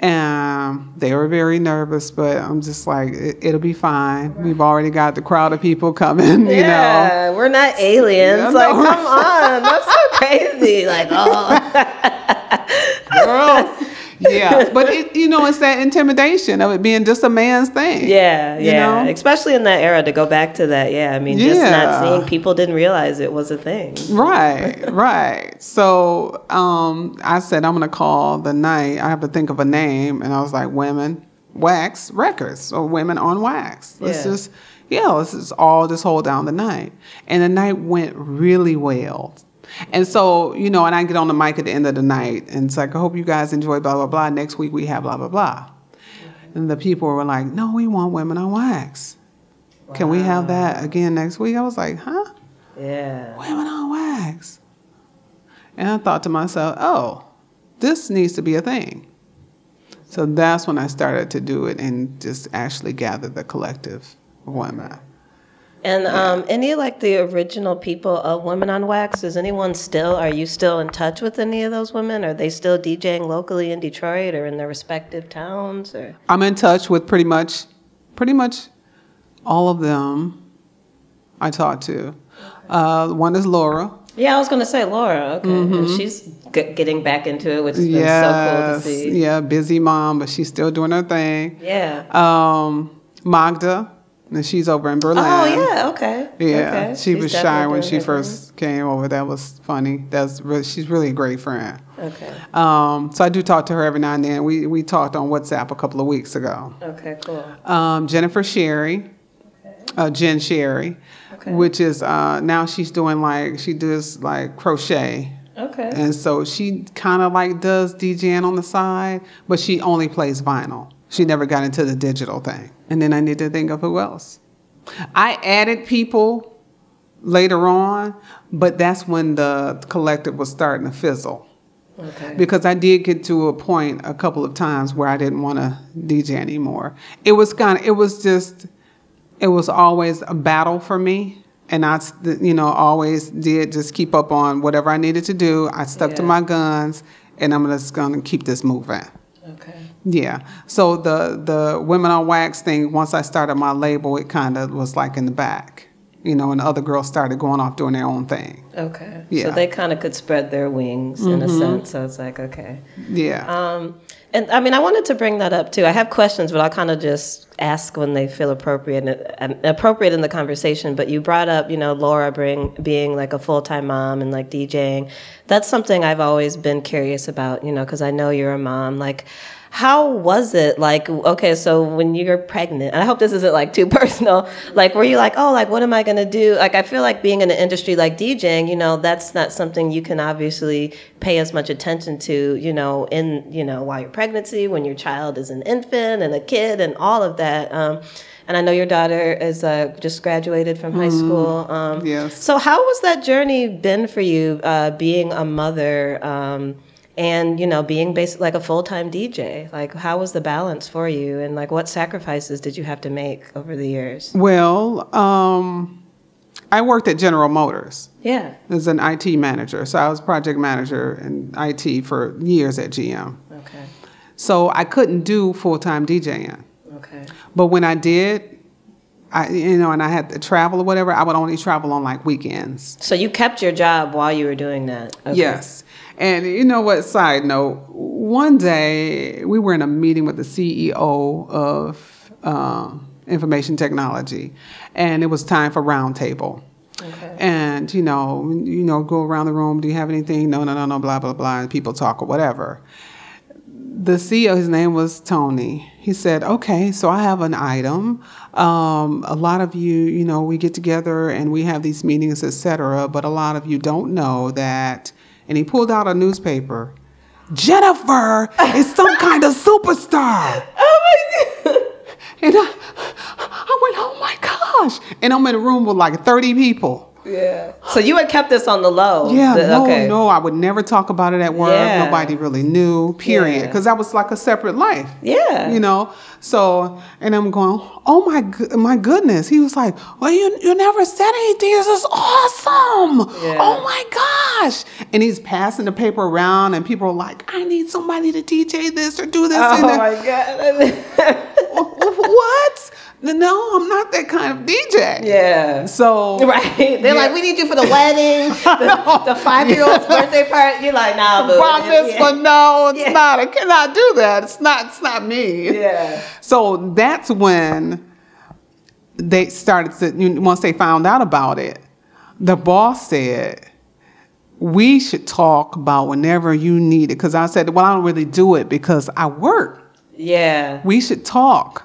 And they were very nervous, but I'm just like, it, will be fine. We've already got the crowd of people coming, [LAUGHS] you yeah, know. we're not aliens. Yeah, like, no. come on. That's so crazy. Like, oh. [LAUGHS] Girls yeah, [LAUGHS] but it, you know, it's that intimidation of it being just a man's thing. Yeah, yeah. Know? Especially in that era to go back to that. Yeah, I mean, just not seeing people didn't realize it was a thing. Right, [LAUGHS] right. So um, I said I'm gonna call the night. I have to think of a name, and I was like, Women Wax Records or Women on Wax. Let's yeah. just yeah, let's just all just hold down the night. And the night went really well. And so, you know, and I get on the mic at the end of the night and it's like, I hope you guys enjoy blah, blah, blah. Next week we have blah, blah, blah. And the people were like, no, we want women on wax. Wow. Can we have that again next week? I was like, huh? Yeah. Women on wax. And I thought to myself, oh, this needs to be a thing. So that's when I started to do it and just actually gather the collective of women. And um, any like the original people of Women on Wax, is anyone still, are you still in touch with any of those women? Are they still DJing locally in Detroit or in their respective towns? Or? I'm in touch with pretty much, pretty much all of them I talk to. Uh, one is Laura. Yeah, I was going to say Laura. Okay. Mm-hmm. And she's g- getting back into it, which has been yes, so cool to see. Yeah, busy mom, but she's still doing her thing. Yeah. Um, Magda and she's over in Berlin. Oh yeah, okay. Yeah, okay. she she's was shy when she first thing. came over. That was funny. That's really, she's really a great friend. Okay. Um, so I do talk to her every now and then. We we talked on WhatsApp a couple of weeks ago. Okay, cool. Um, Jennifer Sherry. Okay. uh, Jen Sherry, which is uh, now she's doing like she does like crochet. Okay. And so she kind of like does DJing on the side, but she only plays vinyl. She never got into the digital thing. And then I need to think of who else. I added people later on, but that's when the collective was starting to fizzle. Okay. Because I did get to a point a couple of times where I didn't want to DJ anymore. It was kind of, it was just, it was always a battle for me. And I, you know, always did just keep up on whatever I needed to do. I stuck to my guns, and I'm just gonna keep this moving. Okay. Yeah. So the the women on wax thing, once I started my label, it kind of was like in the back, you know, and the other girls started going off doing their own thing. Okay. Yeah. So they kind of could spread their wings in a sense. So it's like, okay. Yeah. Um, and I mean, I wanted to bring that up too. I have questions, but I'll kind of just ask when they feel appropriate and appropriate in the conversation. But you brought up, you know, Laura bring being like a full time mom and like DJing. That's something I've always been curious about, you know, because I know you're a mom. Like, how was it? Like, okay, so when you're pregnant, and I hope this isn't like too [LAUGHS] personal. Like, were you like, oh, like what am I gonna do? Like, I feel like being in an industry like DJing, you know, that's not something you can obviously pay as much attention to, you know, in you know while you're pregnancy, when your child is an infant and a kid and all of that. Um, and I know your daughter is uh, just graduated from high school. Um, Yes. So how was that journey been for you, uh, being a mother? Um, and you know being basically like a full-time dj like how was the balance for you and like what sacrifices did you have to make over the years well, um, I worked at General Motors yeah as an IT manager. So I was project manager in IT for years at GM. okay So I couldn't do full time DJing. okay But when I did, I you know, and I had to travel or whatever, I would only travel on like weekends. so you kept your job while you were doing that okay. Yes. And you know what? Side note: one day we were in a meeting with the CEO of um, information technology, and it was time for roundtable. Okay. And you know, you know, go around the room. Do you have anything? No, no, no, no. Blah blah blah. And people talk or whatever. The CEO, his name was Tony. He said, "Okay, so I have an item. Um, a lot of you, you know, we get together and we have these meetings, etc. But a lot of you don't know that." And he pulled out a newspaper. Jennifer is some kind of superstar. [LAUGHS] oh my god And I, I went, oh my gosh. And I'm in a room with like 30 people. Yeah so you had kept this on the low Yeah, The- no, okay no, I would never talk about it at work. Yeah. Nobody really knew, period. Yeah. Because that was like a separate life. yeah You know, so and I'm going, oh my, my goodness. He was like, well, you you never said anything. This is awesome. Yeah. Oh my gosh! And he's passing the paper around, and people are like, I need somebody to DJ this or do this. oh and that. my god [LAUGHS] what? No, I'm not that kind of DJ. yeah So [LAUGHS] Right. They're Yeah. like, we need you for the wedding, the, [LAUGHS] the five year old's birthday party. You're like, nah, boo. Bar mitzvah, no, it's Yeah. not. I cannot do that. It's not. It's not me. Yeah. So that's when they started to. Once they found out about it, the boss said, "We should talk about whenever you need it." Because I said, "Well, I don't really do it because I work. Yeah. We should talk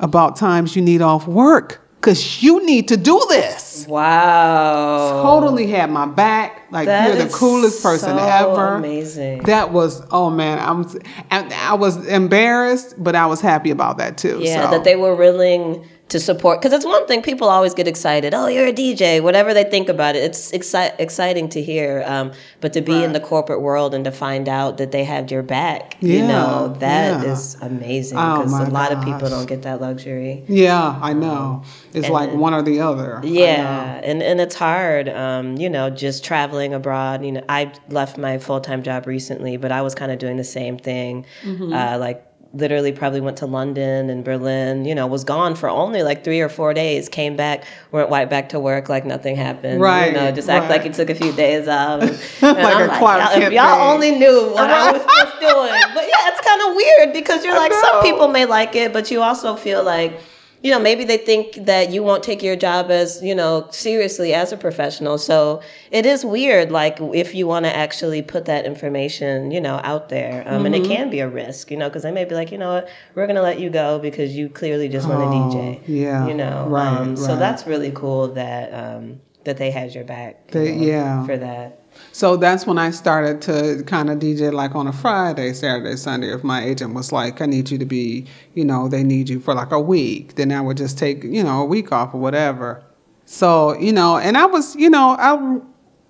about times you need off work because you need to do this." Wow. Totally had my back. Like That you're the coolest person so ever. amazing. That was oh man, I'm and I was embarrassed, but I was happy about that too. Yeah, so. that they were willing to support. Because it's one thing people always get excited. Oh, you're a DJ. Whatever they think about it, it's exci- exciting to hear. Um, but to be in the corporate world and to find out that they have your back, you know, that is yeah. amazing. Oh, Because my a lot of people don't get that luxury. yeah, I know. It's like one or the other. Yeah, and and it's hard, um, you know, just traveling abroad. You know, I left my full time job recently, but I was kind of doing the same thing. Mm-hmm. Uh, like literally, probably went to London and Berlin. You know, was gone for only like three or four days. Came back, went right back to work like nothing happened. Right, You know, just act like right. you took a few days off. [LAUGHS] And, Like I'm a Clark y'all, if y'all only knew what I was [LAUGHS] just doing. But yeah, it's kind of weird because you're like some people may like it, but you also feel like you know, maybe they think that you won't take your job as, you know, seriously as a professional. So it is weird, like if you want to actually put that information, you know, out there. Um, mm-hmm. And it mm-hmm. can be a risk, you know, because they may be like, you know what, we're going to let you go because you clearly just want to oh, DJ. Yeah. You know, right, um, right. so that's really cool that, um, that they had your back. They, know, yeah. For that. So that's when I started to kind of DJ like on a Friday, Saturday, Sunday. If my agent was like, I need you to be, you know, they need you for like a week, then I would just take, you know, a week off or whatever. So, you know, and I was, you know, I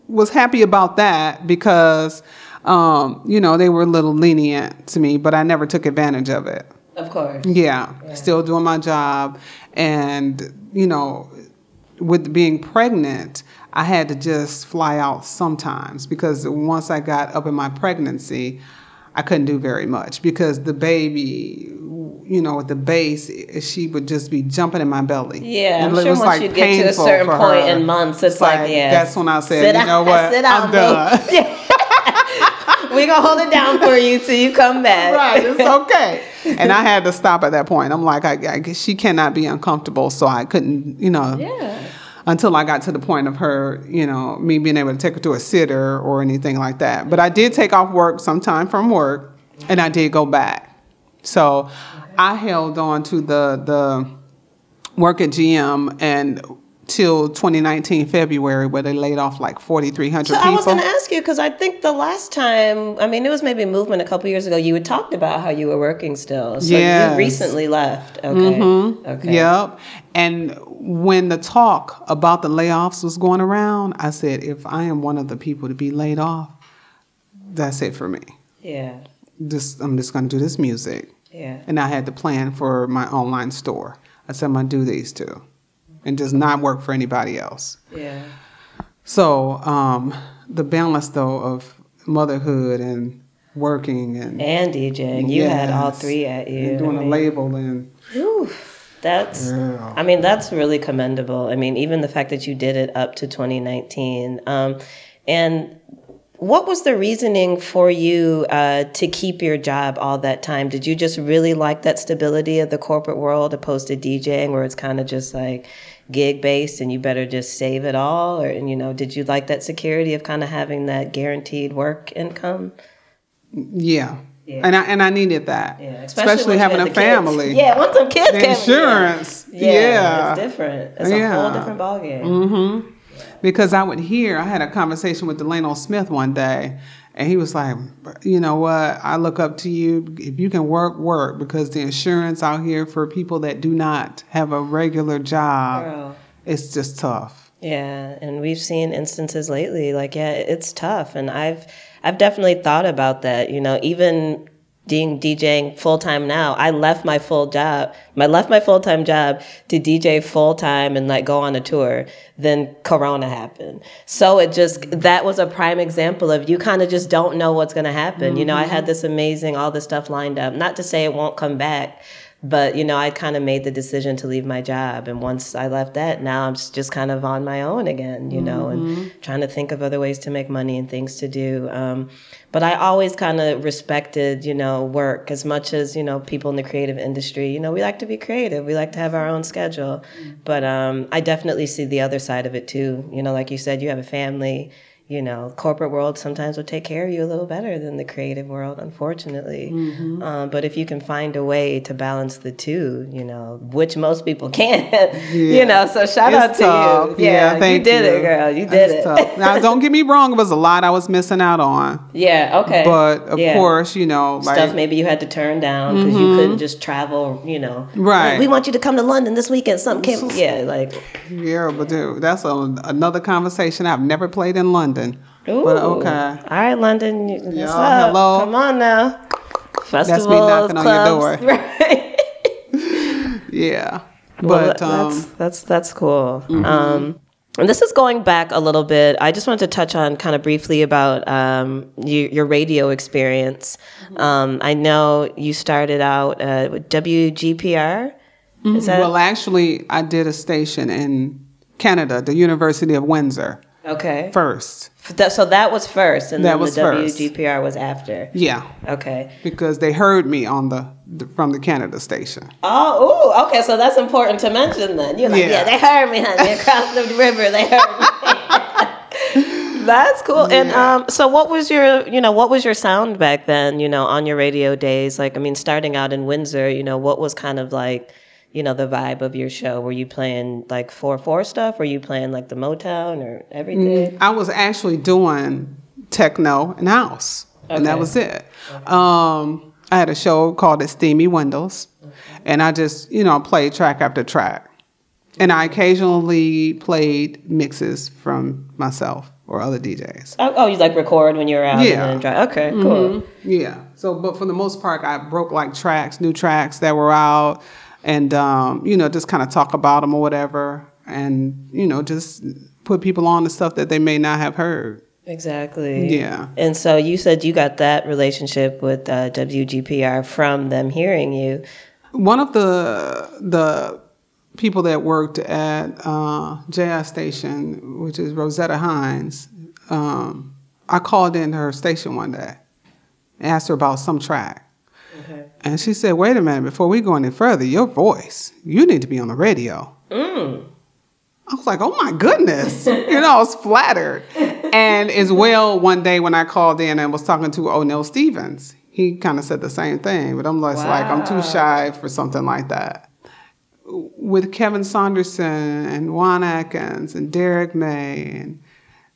was happy about that because, um, you know, they were a little lenient to me, but I never took advantage of it. Of course. Yeah, yeah. still doing my job. And, you know, with being pregnant, I had to just fly out sometimes because once I got up in my pregnancy, I couldn't do very much because the baby, you know, with the base, eh, she would just be jumping in my belly. Yeah, and I'm sure once like you get to a certain point her. in months, it's, like, like, yeah. That's when I said, you know what, I'm done. [LAUGHS] We're gonna hold it down for you till you come back. Right, it's [LAUGHS] okay. and I had to stop at that point. I'm like, I, I, she cannot be uncomfortable, so I couldn't, you know. Yeah until I got to the point of her, you know, me being able to take her to a sitter or anything like that. But I did take off work sometime from work and I did go back. So I held on to the the work at GM and till 2019 February where they laid off like 4,300 so people. I was going to ask you because I think the last time, I mean, it was maybe a movement a couple years ago. You had talked about how you were working still. So yes. you recently left. Okay. Mm-hmm. Okay. Yep. And when the talk about the layoffs was going around, I said, if I am one of the people to be laid off, that's it for me. Yeah. Just I'm just going to do this music. Yeah. And I had to plan for my online store. I said I'm going to do these two and does not work for anybody else. Yeah. So um, the balance though of motherhood and working and and DJing, you yes, had all three at you. And doing I mean, a label and. Whew, that's, yeah. I mean, that's really commendable. I mean, even the fact that you did it up to 2019. Um, and what was the reasoning for you uh, to keep your job all that time? Did you just really like that stability of the corporate world opposed to DJing, where it's kind of just like gig based and you better just save it all? Or, and, you know, did you like that security of kind of having that guaranteed work income? Yeah. Yeah. And I and I needed that, yeah, especially, especially having a family. Kids. [LAUGHS] Yeah, once some kids, the insurance. Yeah. yeah. it's different. It's a whole different ballgame. Mm-hmm. Because I would hear, I had a conversation with Delano Smith one day, and he was like, you know what? I look up to you. If you can work, work, because the insurance out here for people that do not have a regular job, Girl. it's just tough. Yeah, and we've seen instances lately like yeah, it's tough and I've I've definitely thought about that, you know, even being DJing full time now. I left my full job. I left my full time job to DJ full time and like go on a tour. Then Corona happened. So it just that was a prime example of you kind of just don't know what's gonna happen. Mm-hmm. You know, I had mm-hmm. this amazing all this stuff lined up. Not to say it won't come back, but you know i kind of made the decision to leave my job and once i left that now i'm just kind of on my own again you know mm-hmm. and trying to think of other ways to make money and things to do. Um, but i always kind of respected you know work as much as you know people in the creative industry. You know we like to be creative. We like to have our own schedule. Mm-hmm. but um, i definitely see the other side of it too. You know like you said you have a family you know, corporate world sometimes will take care of you a little better than the creative world, unfortunately. Mm-hmm. Um, but if you can find a way to balance the two, you know, which most people [LAUGHS] can't, yeah. you know, so shout it's out tough. to you. Yeah, yeah you You did you. it, girl. You did it's it. Tough. [LAUGHS] now, don't get me wrong, it was a lot I was missing out on. Yeah, okay. But of yeah. course, you know, like, stuff maybe you had to turn down because mm-hmm. you couldn't just travel, you know. Right. Like, we want you to come to London this weekend. Something came. Yeah, like. Yeah, but dude, that's a, another conversation. I've never played in London. Ooh. But okay. All right, London. What's up? Hello. Come on now. Festivals, That's me knocking clubs. on your door. [LAUGHS] Right. yeah. Well, but um, that's that's that's cool. Mm-hmm. Um, and this is going back a little bit. I just wanted to touch on kind of briefly about um, you, your radio experience. Mm-hmm. Um, I know you started out uh, with WGPR. Mm-hmm. That- well, actually, I did a station in Canada, the University of Windsor. Okay. first. So that was first, and That then was the first. WGPR was after. Yeah, Okay. because they heard me on the, the from the Canada station. Oh, ooh, okay. So that's important to mention then. You're like, yeah, Yeah. they heard me, honey. [LAUGHS] Across the river, they heard me. [LAUGHS] that's cool. And um, so, what was your, you know, what was your sound back then? You know, on your radio days. Like, I mean, starting out in Windsor, you know, what was kind of like, you know, the vibe of your show? Were you playing like four four stuff? Were you playing like the Motown or everything? I was actually doing techno and house, and that was it. Um, I had a show called "It's Steamy Windows," and I just, you know, played track after track, and I occasionally played mixes from myself or other DJs. Oh, oh, you like record when you're out? Yeah. And then drive. Okay, cool. Yeah. So, but for the most part, I broke like tracks, new tracks that were out, and um, you know, just kind of talk about them or whatever, and you know, just put people on to stuff that they may not have heard. Exactly. Yeah. And so you said you got that relationship with uh, WGPR from them hearing you. One of the the people that worked at uh, JI Station, which is Rosetta Hines, um, I called in her station one day, asked her about some track. Okay. And she said, wait a minute, before we go any further, your voice, you need to be on the radio. Mm. I was like, oh my goodness. you know, I was flattered. And as well, one day when I called in and was talking to O'Neill Stevens, he kind of said the same thing, but I'm just like, I'm too shy for something like that. With Kevin Saunderson and Juan Atkins and Derrick May and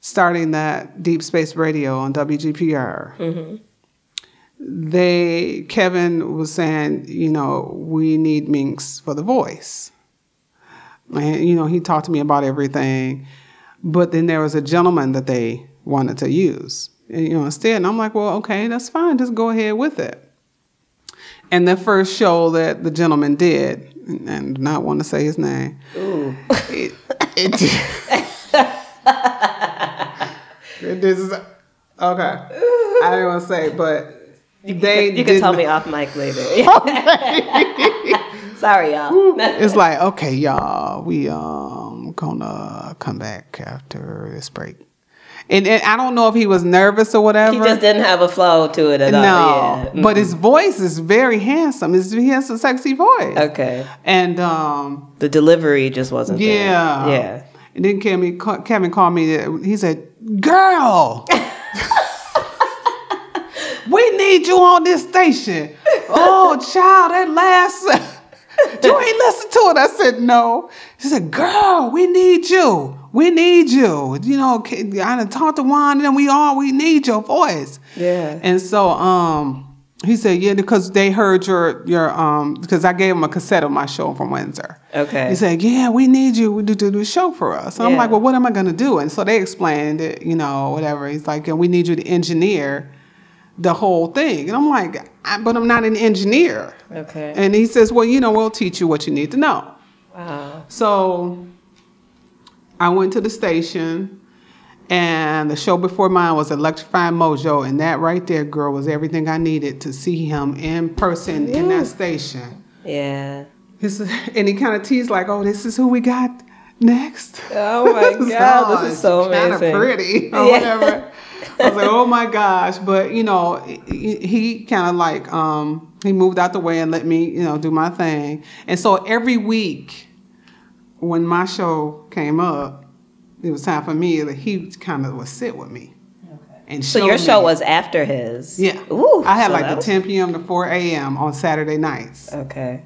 starting that Deep Space Radio on WGPR, they Kevin was saying, you know, we need Minx for the voice. And you know, he talked to me about everything. But then there was a gentleman that they wanted to use. And, you know, instead, and I'm like, well, okay, that's fine. Just go ahead with it. And the first show that the gentleman did, and, and not want to say his name, Ooh. it, [LAUGHS] it, it this is okay. I didn't want to say, but they you can tell me off mic later. [LAUGHS] [LAUGHS] Sorry, y'all. [LAUGHS] it's like, okay, y'all, we um gonna come back after this break. And, and I don't know if he was nervous or whatever. He just didn't have a flow to it at no, all. Yeah. but his voice is very handsome. It's, he has a sexy voice. Okay. And um, The delivery just wasn't yeah, there. Yeah. And then Kevin, Kevin called me. He said, "Girl, we need you on this station." [LAUGHS] oh, child, that last. [LAUGHS] you ain't listen to it. I said, no. She said, girl, we need you. We need you. You know, I done talked to Juan and we all, we need your voice. Yeah. And so um, he said, yeah, because they heard your, your um, because I gave him a cassette of my show from Windsor. Okay. He said, yeah, we need you to do the show for us. And I'm like, well, what am I going to do? And so they explained it, you know, whatever. He's like, and we need you to engineer the whole thing. And I'm like, I, but I'm not an engineer. Okay. And he says, well, you know, we'll teach you what you need to know. Wow. So I went to the station, and the show before mine was Electrifying Mojo, and that right there, girl, was everything I needed to see him in person in that station. Yeah. His, and he kind of teased like, "Oh, this is who we got next." Oh my [LAUGHS] God, this is so Kind of pretty or Yeah. whatever. [LAUGHS] I was like, "Oh my gosh!" But you know, he, he kind of like um, he moved out the way and let me, you know, do my thing. And so every week, when my show came up, it was time for me. That he kind of would sit with me. And So show your show me- was after his. yeah. Ooh. I had so like the was- 10 p.m. to 4 a.m. on Saturday nights. Okay.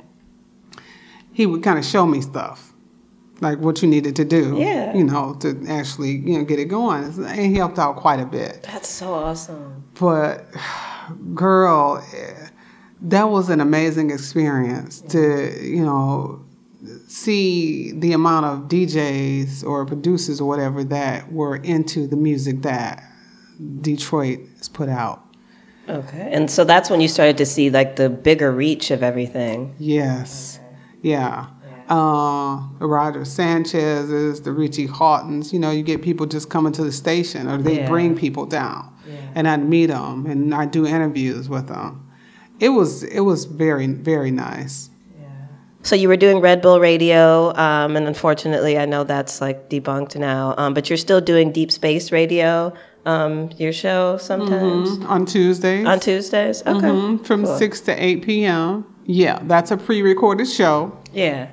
he would kind of show me stuff, like what you needed to do, Yeah. you know, to actually, you know, get it going. And he helped out quite a bit. That's so awesome. But, girl, that was an amazing experience to, you know, see the amount of DJs or producers or whatever that were into the music that Detroit has put out. Okay. And so that's when you started to see like the bigger reach of everything. Yes. Yeah. Uh, the Roger Sanchez's, the Richie Hawtins, you know, you get people just coming to the station or they Yeah. bring people down. And I'd meet them and I'd do interviews with them. It was it was very very nice. so you were doing Red Bull Radio, um, and unfortunately, I know that's like debunked now. Um, but you're still doing Deep Space Radio, um, your show sometimes Mm-hmm. on Tuesdays. on Tuesdays. Okay, Mhm, from Cool. 6 to 8 p.m. Yeah, that's a pre recorded show. Yeah,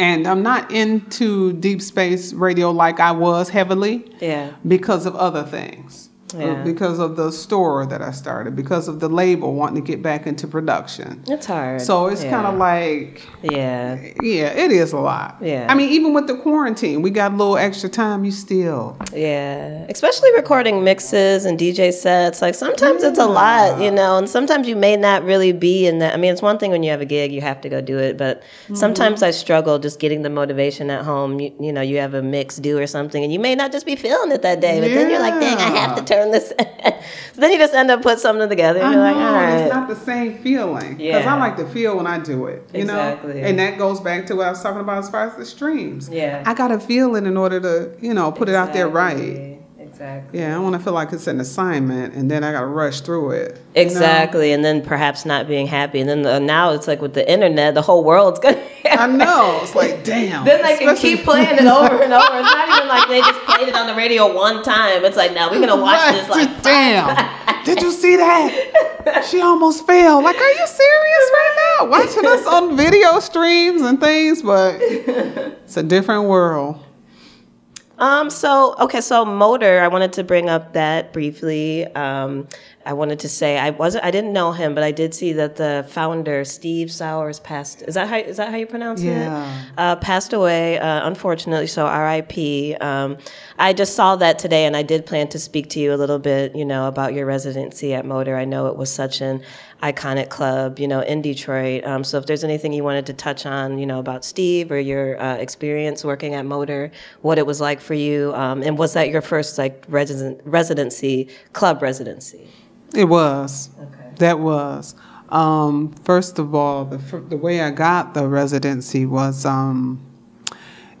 And I'm not into deep space radio like I was heavily yeah, because of other things. Uh, Yeah. Because of the store that I started, because of the label wanting to get back into production. it's hard. So it's yeah. kind of like, yeah, yeah, it is a lot. Yeah. I mean, even with the quarantine, we got a little extra time. You still, Yeah, especially recording mixes and DJ sets. Like sometimes it's a lot, you know, and sometimes you may not really be in that. I mean, it's one thing when you have a gig, you have to go do it, but sometimes I struggle just getting the motivation at home. You, you know, you have a mix due or something, and you may not just be feeling it that day, but then you're like, dang, I have to Yeah. Turn this. [LAUGHS] so then you just end up putting something together, and I you're know like, all right. it's not the same feeling because Yeah. I like to feel when I do it. You Exactly. know, and that goes back to what I was talking about as far as the streams. Yeah. I gotta feel it in order to, you know, put it out there right. Exactly, Exactly. Yeah, I want to feel like it's an assignment, and then I gotta rush through it. you know? Exactly, and then perhaps not being happy, and then the, now it's like with the internet, the whole world's gonna. [LAUGHS] I know. It's like, damn. Then they can keep playing it over and over. It's not even like they just played it on the radio one time. It's like now we're gonna watch Right, this like [LAUGHS] damn. [LAUGHS] Did you see that? She almost fell. Like, are you serious right now? Watching us on video streams and things, but it's a different world. Um. So okay. So motor. I wanted to bring up that briefly. Um. I wanted to say I wasn't. I didn't know him, but I did see that the founder Steve Sowers passed. Is that how? Is that how you pronounce Yeah. it? Uh, passed away. Uh, unfortunately. So R.I.P. Um. I just saw that today, and I did plan to speak to you a little bit. You know about your residency at Motor. I know it was such an iconic club. You know in Detroit. Um. So if there's anything you wanted to touch on, you know about Steve or your uh, experience working at Motor, what it was like for you, um, and was that your first like resident residency, club residency? It was. Okay. That was. Um, first of all, the, the way I got the residency was um,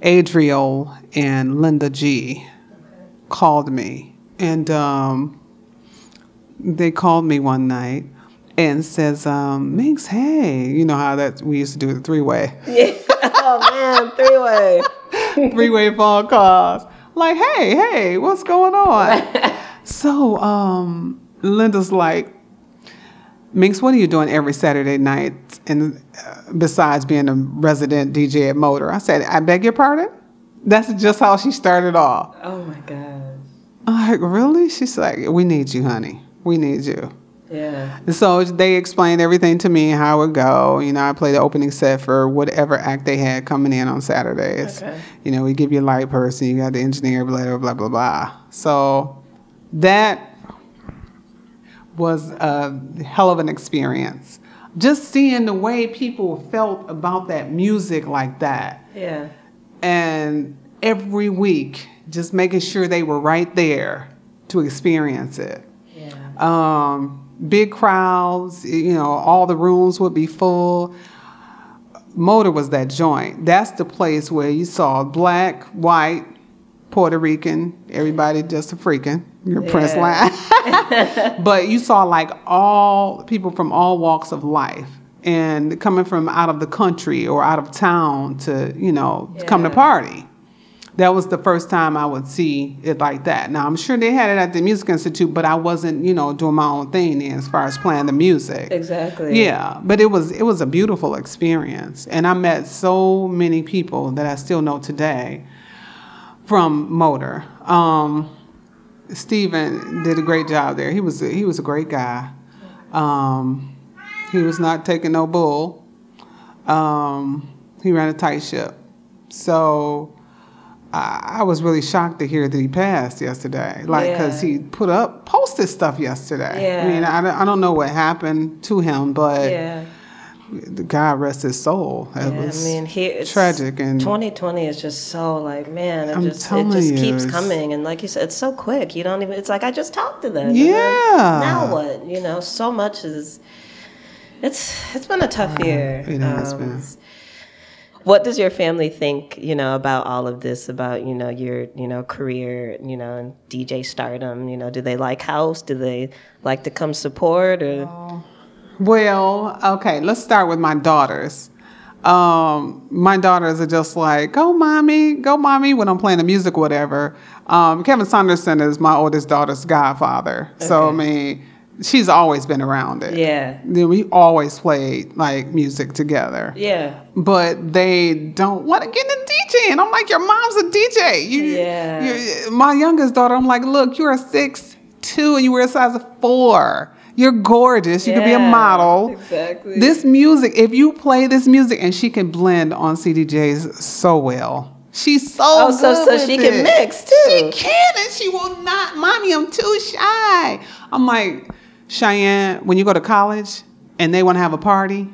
Adriel and Linda G called me. And um, they called me one night and says, um, Minx, hey, you know how that we used to do the three-way. [LAUGHS] Yeah. oh man, three way. [LAUGHS] three-way phone calls. Like, hey, hey, what's going on? [LAUGHS] so um, Linda's like, Minx, what are you doing every Saturday night? And uh, besides being a resident DJ at Motor, I said, I beg your pardon. That's just how she started off. Oh my god. I'm like, really? She's like, we need you, honey. We need you. Yeah. So they explained everything to me, how it would go. You know, I play the opening set for whatever act they had coming in on Saturdays. Okay. You know, we give you a light person, you got the engineer, blah, blah, blah, blah, blah. So that was a hell of an experience. Just seeing the way people felt about that music like that. Yeah. And every week, just making sure they were right there to experience it Yeah. um, big crowds, you know, all the rooms would be full. Motor was that joint. That's the place where you saw black, white, Puerto Rican, everybody just a freaking, your Prince line. [LAUGHS] but you saw like all people from all walks of life and coming from out of the country or out of town to, you know, come to party that was the first time I would see it like that. Now I'm sure they had it at the Music Institute, but I wasn't, you know, doing my own thing then as far as playing the music. Exactly. Yeah, but it was it was a beautiful experience, and I met so many people that I still know today from Motor. Um, Steven did a great job there. He was he was a great guy. Um, he was not taking no bull. Um, he ran a tight ship. So I, was really shocked to hear that he passed yesterday. Like, because Yeah. he put up, posted stuff yesterday. Yeah. I mean, I, don't- I don't know what happened to him, but Yeah. God rest his soul. It Yeah, was I mean, it's tragic. And 2020 is just so like, man, it I'm just it just you, keeps coming, and like you said, it's so quick. You don't even. It's like I just talked to them. Yeah. Now what? You know, so much is. It's it's been a tough uh, year. it has um, been. What does your family think, you know, about all of this? About you know your you know career, you know, and DJ stardom. You know, do they like house? Do they like to come support? Or Well, okay, let's start with my daughters. um, my daughters are just like, "Go, mommy, go, mommy." When I'm playing the music, whatever. Um, Kevin Saunderson is my oldest daughter's godfather, so I mean, she's always been around it. Yeah. We always played like music together, Yeah. but they don't want to get into DJing. I'm like, your mom's a DJ. You, Yeah. my youngest daughter, I'm like, look, you're a six two and you wear a size of four. You're gorgeous. You could be a model. exactly. This music, if you play this music, and she can blend on CDJs so well. She's so Oh, so- good so with she can mix, too. She can, and she will not. Mommy, I'm too shy. I'm like, Cheyenne, when you go to college and they want to have a party,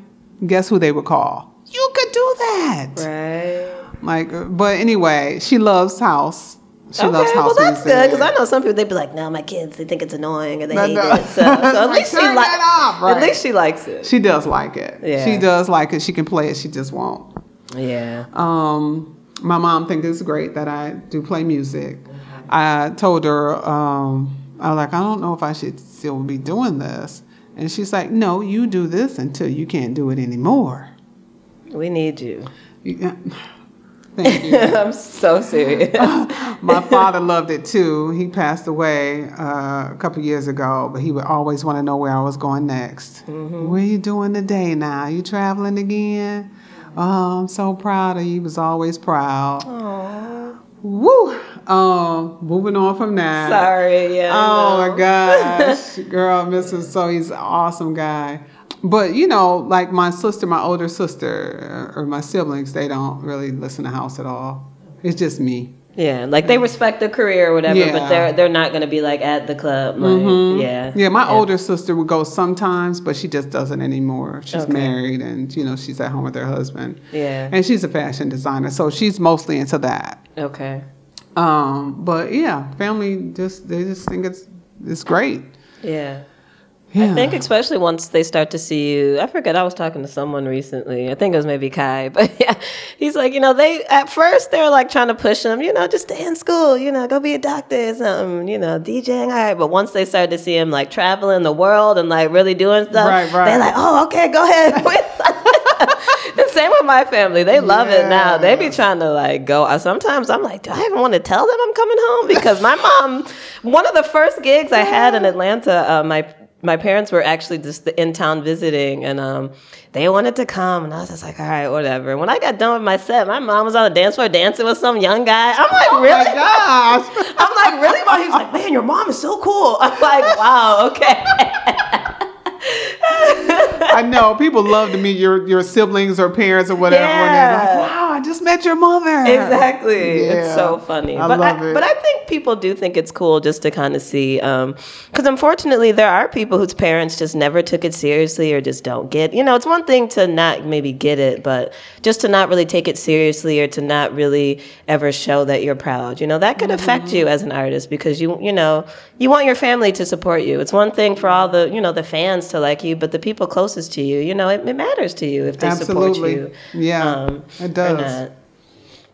guess who they would call? You could do that. Right. Like, but anyway, she loves house. She okay, loves house well that's music. good because I know some people they'd be like, "No, my kids they think it's annoying and they No, hate no. it." So, [LAUGHS] so at least she turn like, that at least she likes it. She does like it. Yeah. She does like it. She can play it. She just won't. Yeah. Um, my mom thinks it's great that I do play music. I told her, um, I was like, I don't know if I should still be doing this. And she's like, No, you do this until you can't do it anymore. We need you. You- Thank you. [LAUGHS] I'm so serious. [LAUGHS] My father loved it too. He passed away uh, a couple years ago, but he would always want to know where I was going next. Mm-hmm. What are you doing today now? You traveling again? Oh, I'm so proud of you. He was always proud. Aww. Woo! Um, moving on from that. Sorry. Yeah. Oh know. my [LAUGHS] gosh, girl, Mr. So he's an awesome guy. But you know, like my sister, my older sister, or my siblings, they don't really listen to house at all. It's just me. Yeah, like they respect the career or whatever, Yeah. but they're they're not gonna be like at the club. Like, Yeah. Yeah, my older sister would go sometimes, but she just doesn't anymore. She's Okay. married and you know she's at home with her husband. Yeah. And she's a fashion designer, so she's mostly into that. Okay. Um, but yeah, family just they just think it's it's great. Yeah. Yeah. I think especially once they start to see you. I forget. I was talking to someone recently. I think it was maybe Kai, [LAUGHS] but yeah, he's like, you know, they at first they're like trying to push him, you know, just stay in school, you know, go be a doctor or something, you know, DJing, all right. But once they started to see him like traveling the world and like really doing stuff, Right, right. they're like, oh, okay, go ahead. [LAUGHS] [LAUGHS] the same with my family. They love it now. They be trying to like go. Sometimes I'm like, do I even want to tell them I'm coming home? Because my mom, one of the first gigs I had in Atlanta, uh, my my parents were actually just in town visiting, and um, they wanted to come, and I was just like, all right, whatever. And when I got done with my set, my mom was on the dance floor dancing with some young guy. I'm like, Oh really? my gosh. [LAUGHS] I'm like, really? Mom? He was like, man, your mom is so cool. [LAUGHS] I'm like, wow, okay. [LAUGHS] I know people love to meet your your siblings or parents or whatever. And they're Yeah. like, wow, I just met your mother. Exactly. It's so funny. I but love I, it. But I think people do think it's cool just to kind of see, because unfortunately there are people whose parents just never took it seriously or just don't get. You know, it's one thing to not maybe get it, but just to not really take it seriously or to not really ever show that you're proud. You know, that could affect Mm-hmm. you as an artist because you you know you want your family to support you. It's one thing for all the you know the fans to like you, but the people closest to you, you know, it, it matters to you if they support you. Yeah, um, it does.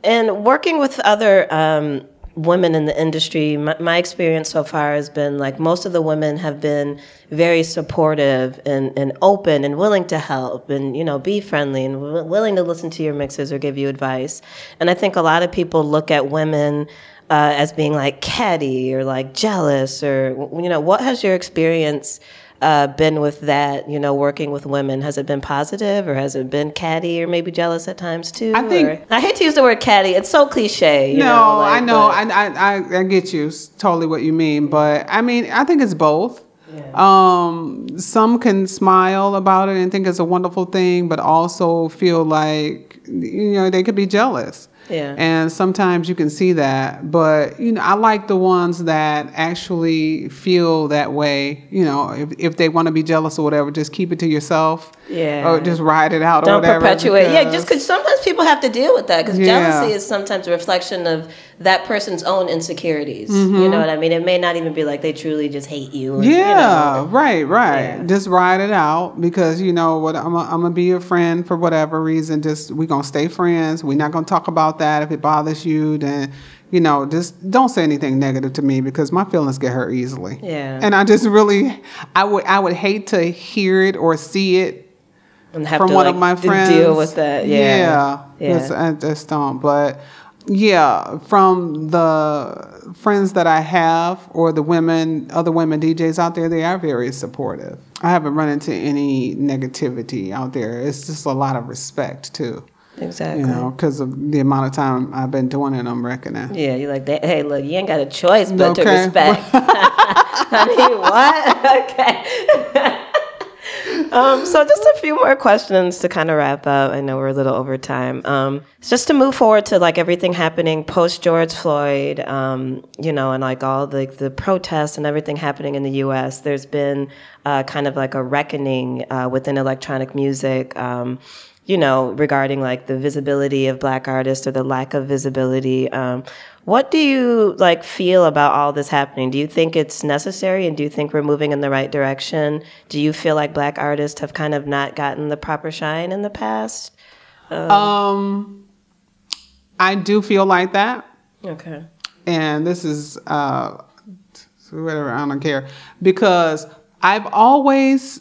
And working with other um, women in the industry, my, my experience so far has been like most of the women have been very supportive and, and open and willing to help and you know be friendly and w- willing to listen to your mixes or give you advice. And I think a lot of people look at women uh, as being like catty or like jealous or you know what has your experience uh, been with that, you know, working with women? Has it been positive or has it been catty or maybe jealous at times too? I think- or- I hate to use the word catty. It's so cliche. You no, know, like, I know. but- I, I, I, I get you totally what you mean, but I mean, I think it's both. Yeah. Um, some can smile about it and think it's a wonderful thing, but also feel like you know they could be jealous. Yeah. And sometimes you can see that, but you know, I like the ones that actually feel that way. You know, if if they want to be jealous or whatever, just keep it to yourself. Yeah. Or just ride it out. or don't whatever, perpetuate. Yeah, just because- because sometimes people have to deal with that. Because Yeah. jealousy is sometimes a reflection of that person's own insecurities. Mm-hmm. You know what I mean? It may not even be like they truly just hate you. or, Yeah, You know. right, right. Yeah. Just ride it out because you know what I'm gonna be your friend for whatever reason. Just we're gonna stay friends. We're not gonna talk about that. If it bothers you, then you know, just don't say anything negative to me because my feelings get hurt easily. Yeah. And I just really, I would, I would hate to hear it or see it And have from to, one like, of my friends. deal with that, yeah. Yeah. Yeah. I just don't. But yeah, from the friends that I have or the women, other women DJs out there, they are very supportive. I haven't run into any negativity out there. It's just a lot of respect too. Exactly. You know, because of the amount of time I've been doing it, I'm reckoning. Yeah, you're like, hey, look, you ain't got a choice but to respect. [LAUGHS] [LAUGHS] I mean, what? [LAUGHS] okay. um, so just a few more questions to kind of wrap up. I know we're a little over time. Um, just to move forward to like everything happening post George Floyd, um, you know, and like all the the protests and everything happening in the U.S. There's been uh, kind of like a reckoning uh, within electronic music. Um, you know, regarding like the visibility of black artists or the lack of visibility. Um, what do you like feel about all this happening? Do you think it's necessary and do you think we're moving in the right direction? Do you feel like black artists have kind of not gotten the proper shine in the past? Um, I do feel like that. Okay. and this is uh whatever I don't care because I've always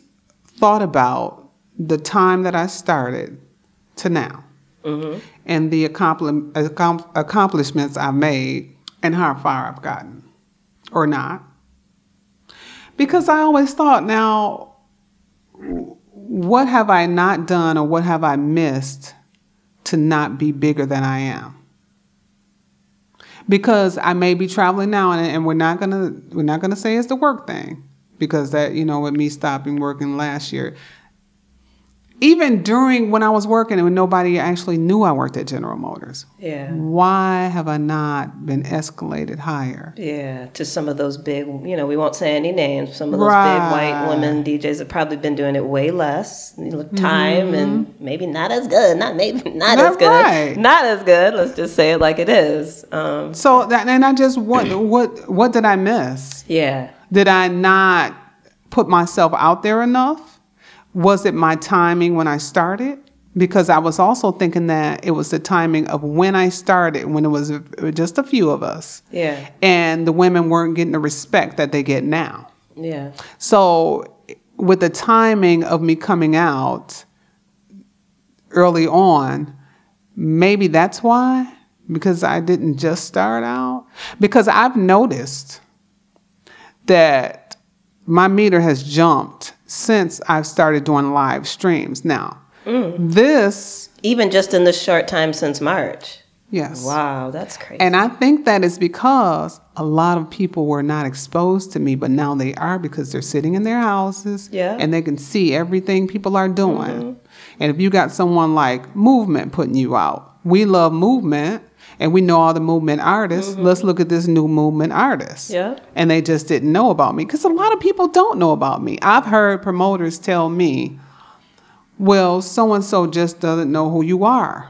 thought about the time that I started to now mm-hmm. and the accompli- accom- accomplishments I've made and how far I've gotten or not because I always thought now what have I not done or what have I missed to not be bigger than I am because I may be traveling now, and, and we're not gonna we're not gonna say it's the work thing because that you know with me stopping working last year. Even during when I was working and when nobody actually knew I worked at General Motors, Yeah. why have I not been escalated higher? Yeah, to some of those big, you know, we won't say any names. Some of those Right. big white women DJs have probably been doing it way less know, time and maybe not as good. Not maybe [LAUGHS] not, as good. right. Not as good. Let's just say it like it is. Um, So that and I just what what what did I miss? yeah. Did I not put myself out there enough? Was it my timing when I started? Because I was also thinking that it was the timing of when I started, when it was just a few of us, Yeah. and the women weren't getting the respect that they get now. Yeah. So, with the timing of me coming out early on, maybe that's why, because I didn't just start out. Because I've noticed that my meter has jumped since I've started doing live streams. Now, mm. this, Even just in the short time since March. yes. Wow, that's crazy. And I think that is because a lot of people were not exposed to me, but now they are because they're sitting in their houses Yeah. and they can see everything people are doing. Mm-hmm. And if you got someone like Movement putting you out, we love Movement and we know all the Movement artists. Mm-hmm. Let's look at this new Movement artist. Yeah. And they just didn't know about me because a lot of people don't know about me. I've heard promoters tell me, well, so and so just doesn't know who you are.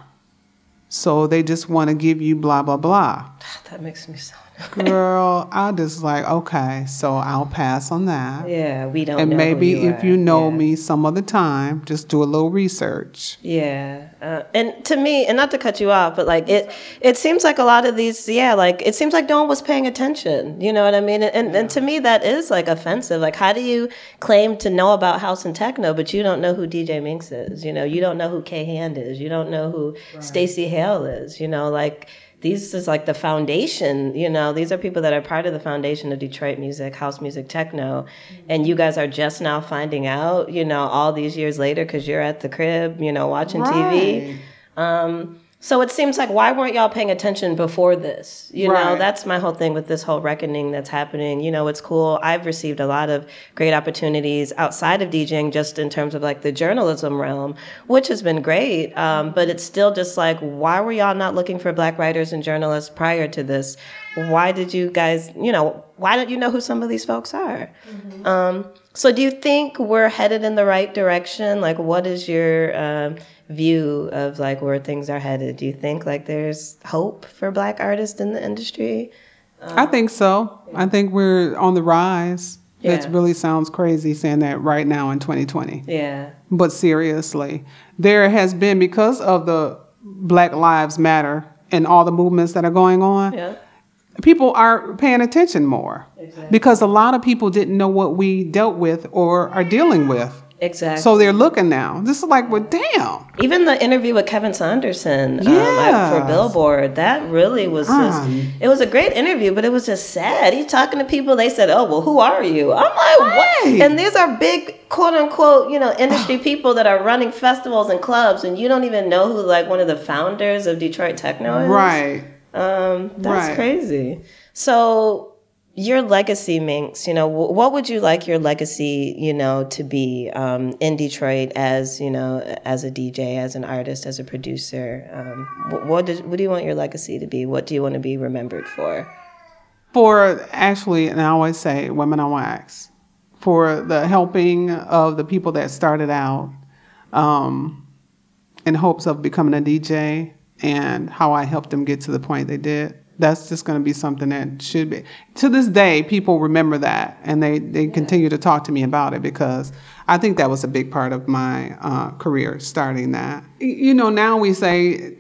So they just want to give you blah, blah, blah. [SIGHS] that makes me so. Girl, I just like, okay, so I'll pass on that. Yeah, we don't. and maybe you if are. you know Yeah. me some other time, just do a little research. Yeah, uh, and to me, and not to cut you off, but like it, it seems like a lot of these, yeah, like it seems like no one was paying attention. You know what I mean? And and, and to me, that is like offensive. Like, how do you claim to know about house and techno, but you don't know who DJ Minx is? You know, you don't know who K Hand is. You don't know who Stacey Hale is. You know, like. These is like the foundation, you know. These are people that are part of the foundation of Detroit music, house music, techno, and you guys are just now finding out, you know, all these years later because you're at the crib, you know, watching TV. Um, so it seems like why weren't y'all paying attention before this? You know, that's my whole thing with this whole reckoning that's happening. You know, it's cool. I've received a lot of great opportunities outside of DJing, just in terms of like the journalism realm, which has been great. Um, but it's still just like, why were y'all not looking for black writers and journalists prior to this? Why did you guys, you know, why don't you know who some of these folks are? Um, so do you think we're headed in the right direction? Like, what is your um, view of like where things are headed? Do you think like there's hope for black artists in the industry? I think so. I think we're on the rise. It really sounds crazy saying that right now in 2020. Yeah. But seriously, there has been, because of the Black Lives Matter and all the movements that are going on, Yeah. people are paying attention more exactly. because a lot of people didn't know what we dealt with or are dealing with Exactly. So they're looking now. This is like, well, damn. Even the interview with Kevin Saunderson um, for Billboard, that really was just, Um. it was a great interview, but it was just sad. He's talking to people, they said, oh, well, who are you? I'm like, what? Right. And these are big, quote unquote, you know, industry [SIGHS] people that are running festivals and clubs, and you don't even know who, like, one of the founders of Detroit Techno is. Right. Um, that's Right. crazy. So your legacy, Minx, you know, what would you like your legacy, you know, to be um, in Detroit as, you know, as a DJ, as an artist, as a producer? Um, what, did, what do you want your legacy to be? What do you want to be remembered for? For actually, and I always say women on wax, for the helping of the people that started out um, in hopes of becoming a DJ and how I helped them get to the point they did. That's just going to be something that should be. To this day, people remember that and they, they continue to talk to me about it because I think that was a big part of my uh, career, starting that. You know, now we say,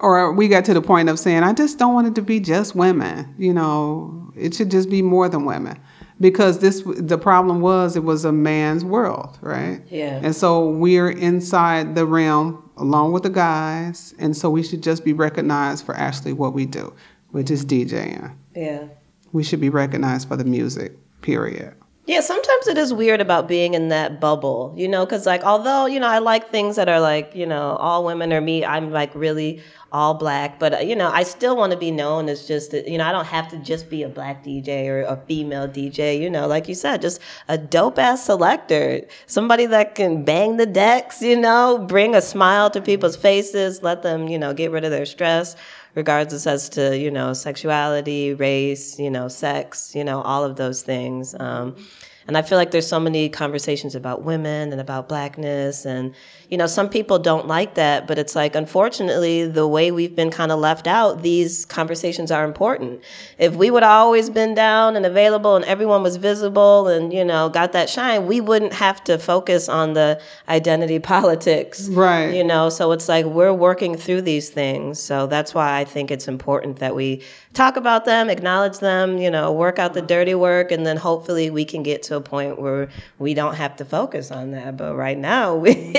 or we got to the point of saying, I just don't want it to be just women. You know, it should just be more than women. Because this, the problem was, it was a man's world, right? Yeah. And so we're inside the realm along with the guys, and so we should just be recognized for actually what we do, which is DJing. Yeah. We should be recognized for the music, period. Yeah, sometimes it is weird about being in that bubble, you know, because like although you know I like things that are like you know all women or me, I'm like really all black, but uh, you know I still want to be known as just you know I don't have to just be a black DJ or a female DJ, you know, like you said, just a dope ass selector, somebody that can bang the decks, you know, bring a smile to people's faces, let them you know get rid of their stress regardless as to you know sexuality race you know sex you know all of those things. Um, and i feel like there's so many conversations about women and about blackness and you know some people don't like that but it's like unfortunately the way we've been kind of left out these conversations are important. If we would have always been down and available and everyone was visible and you know got that shine we wouldn't have to focus on the identity [LAUGHS] politics. Right. you know so it's like we're working through these things. So that's why i think it's important that we talk about them acknowledge them you know work out the dirty work and then hopefully we can get to a point where we don't have to focus on that. But right now [LAUGHS] we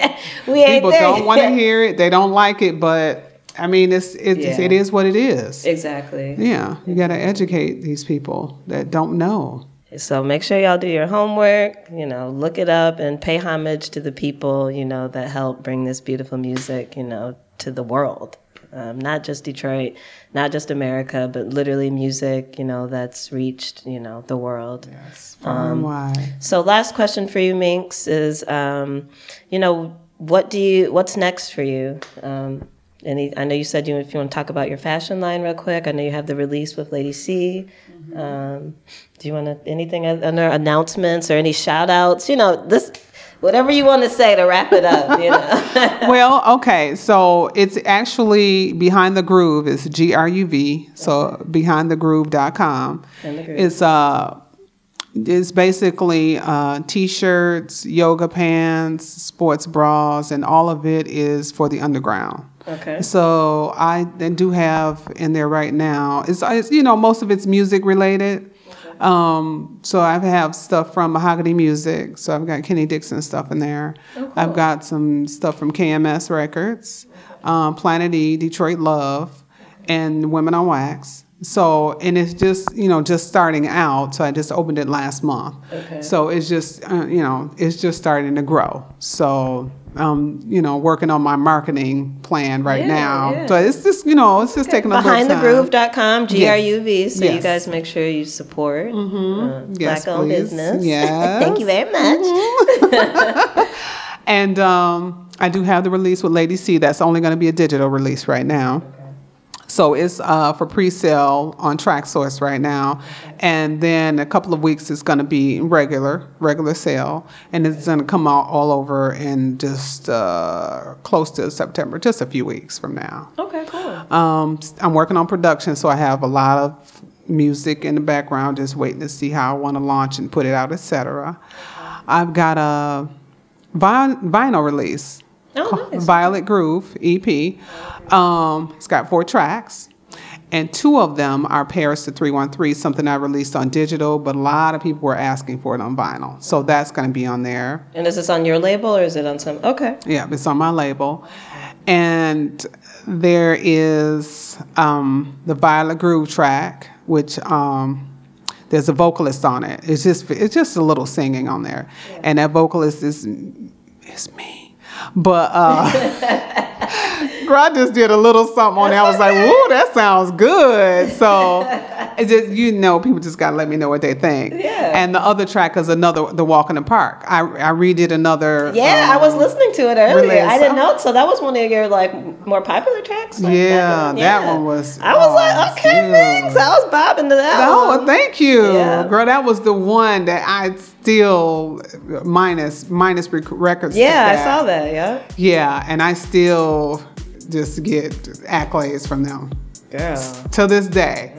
People there don't want to hear it; they don't like it, but I mean, it's it's Yeah. it is what it is. exactly Yeah, you got to educate these people that don't know. So make sure y'all do your homework, you know, look it up and pay homage to the people, you know, that help bring this beautiful music, you know, to the world. Um, not just Detroit, not just America, but literally music, you know, that's reached, you know, the world. Yes, far and wide. So last question for you, Minx, is, um, you know, what do you, what's next for you? Um, any, I know you said you, if you want to talk about your fashion line real quick, I know you have the release with Lady C. Um, do you want to, anything other announcements or any shout outs? You know, this, whatever you want to say to wrap it up, you know. [LAUGHS] well, okay, so it's actually Behind the Groove. It's G R U V. So behindthegroove.com. Behind the Groove. It's uh it's basically uh, t-shirts, yoga pants, sports bras, and all of it is for the underground. okay. So I then do have in there right now. It's, it's you know most of it's music related. Um, so I have stuff from Mahogany Music. So I've got Kenny Dixon stuff in there. I've got some stuff from KMS Records, um, Planet E, Detroit Love, and Women on Wax. So and it's just you know just starting out. So I just opened it last month. Okay. So it's just uh, you know it's just starting to grow. So um, you know working on my marketing plan right Yeah, now. yeah. So it's just you know it's just taking a little time. Behindthegroove.com, G R U V. So you guys make sure you support uh, Yes, black owned please. business. [LAUGHS] Yes. Thank you very much. [LAUGHS] And um, I do have the release with Lady C. That's only going to be a digital release right now. So it's uh, for pre-sale on Traxsource right now, and then a couple of weeks it's going to be regular, regular sale, and it's going to come out all over in just uh, close to September, just a few weeks from now. Okay, cool. Um, I'm working on production, so I have a lot of music in the background, just waiting to see how I want to launch and put it out, etc. I've got a vinyl release, Oh, nice. Violet Groove EP. Um, it's got four tracks, And two of them are Paris to 313, something I released on digital, but a lot of people were asking for it on vinyl. So that's going to be on there. And is this on your label or is it on some? Okay. Yeah, it's on my label. And there is um, the Violet Groove track, which um, there's a vocalist on it. It's just it's just a little singing on there, yeah. and that vocalist is is me. But uh, [LAUGHS] I just did a little something on there. I was like, "Whoa, that sounds good." So [LAUGHS] it just you know, people just gotta let me know what they think. Yeah. And the other track is another, the Walk in the Park. I I redid another. Yeah, um, I was um, listening to it earlier. Release. I didn't know. So that was one of your like more popular tracks. Like yeah, that, yeah, that one was. I was oh, like, okay, thanks. I was bobbing to that. Oh, one. thank you, yeah. girl. That was the one that I still minus minus records. Yeah, I saw that. Yeah. Yeah, and I still just get accolades from them. Girl. To this day.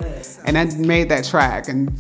And I made that track and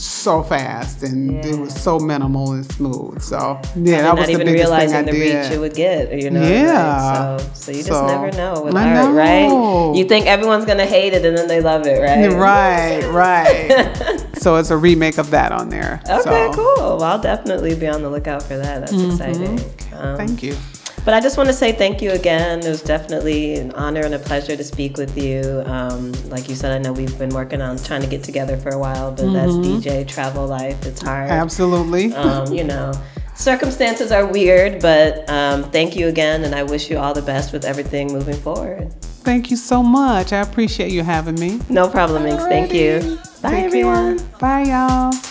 so fast and yeah. it was so minimal and smooth. So yeah, that was the biggest realizing thing I the did. reach it would get, you know. Yeah. Right? So, so you just so, never know with art, know. right? You think everyone's gonna hate it and then they love it, right? [LAUGHS] Right, right. [LAUGHS] so it's a remake of that on there. Okay, so. cool. Well, I'll definitely be on the lookout for that. That's mm-hmm. exciting. Um, Thank you. But I just want to say thank you again. It was definitely an honor and a pleasure to speak with you. Um, like you said, I know we've been working on trying to get together for a while, but mm-hmm. that's DJ travel life. It's hard. Absolutely. [LAUGHS] Um, you know, circumstances are weird, but um, thank you again, and I wish you all the best with everything moving forward. Thank you so much. I appreciate you having me. No problem, Minx. Thank you. Bye, Take everyone. Care. Bye, y'all.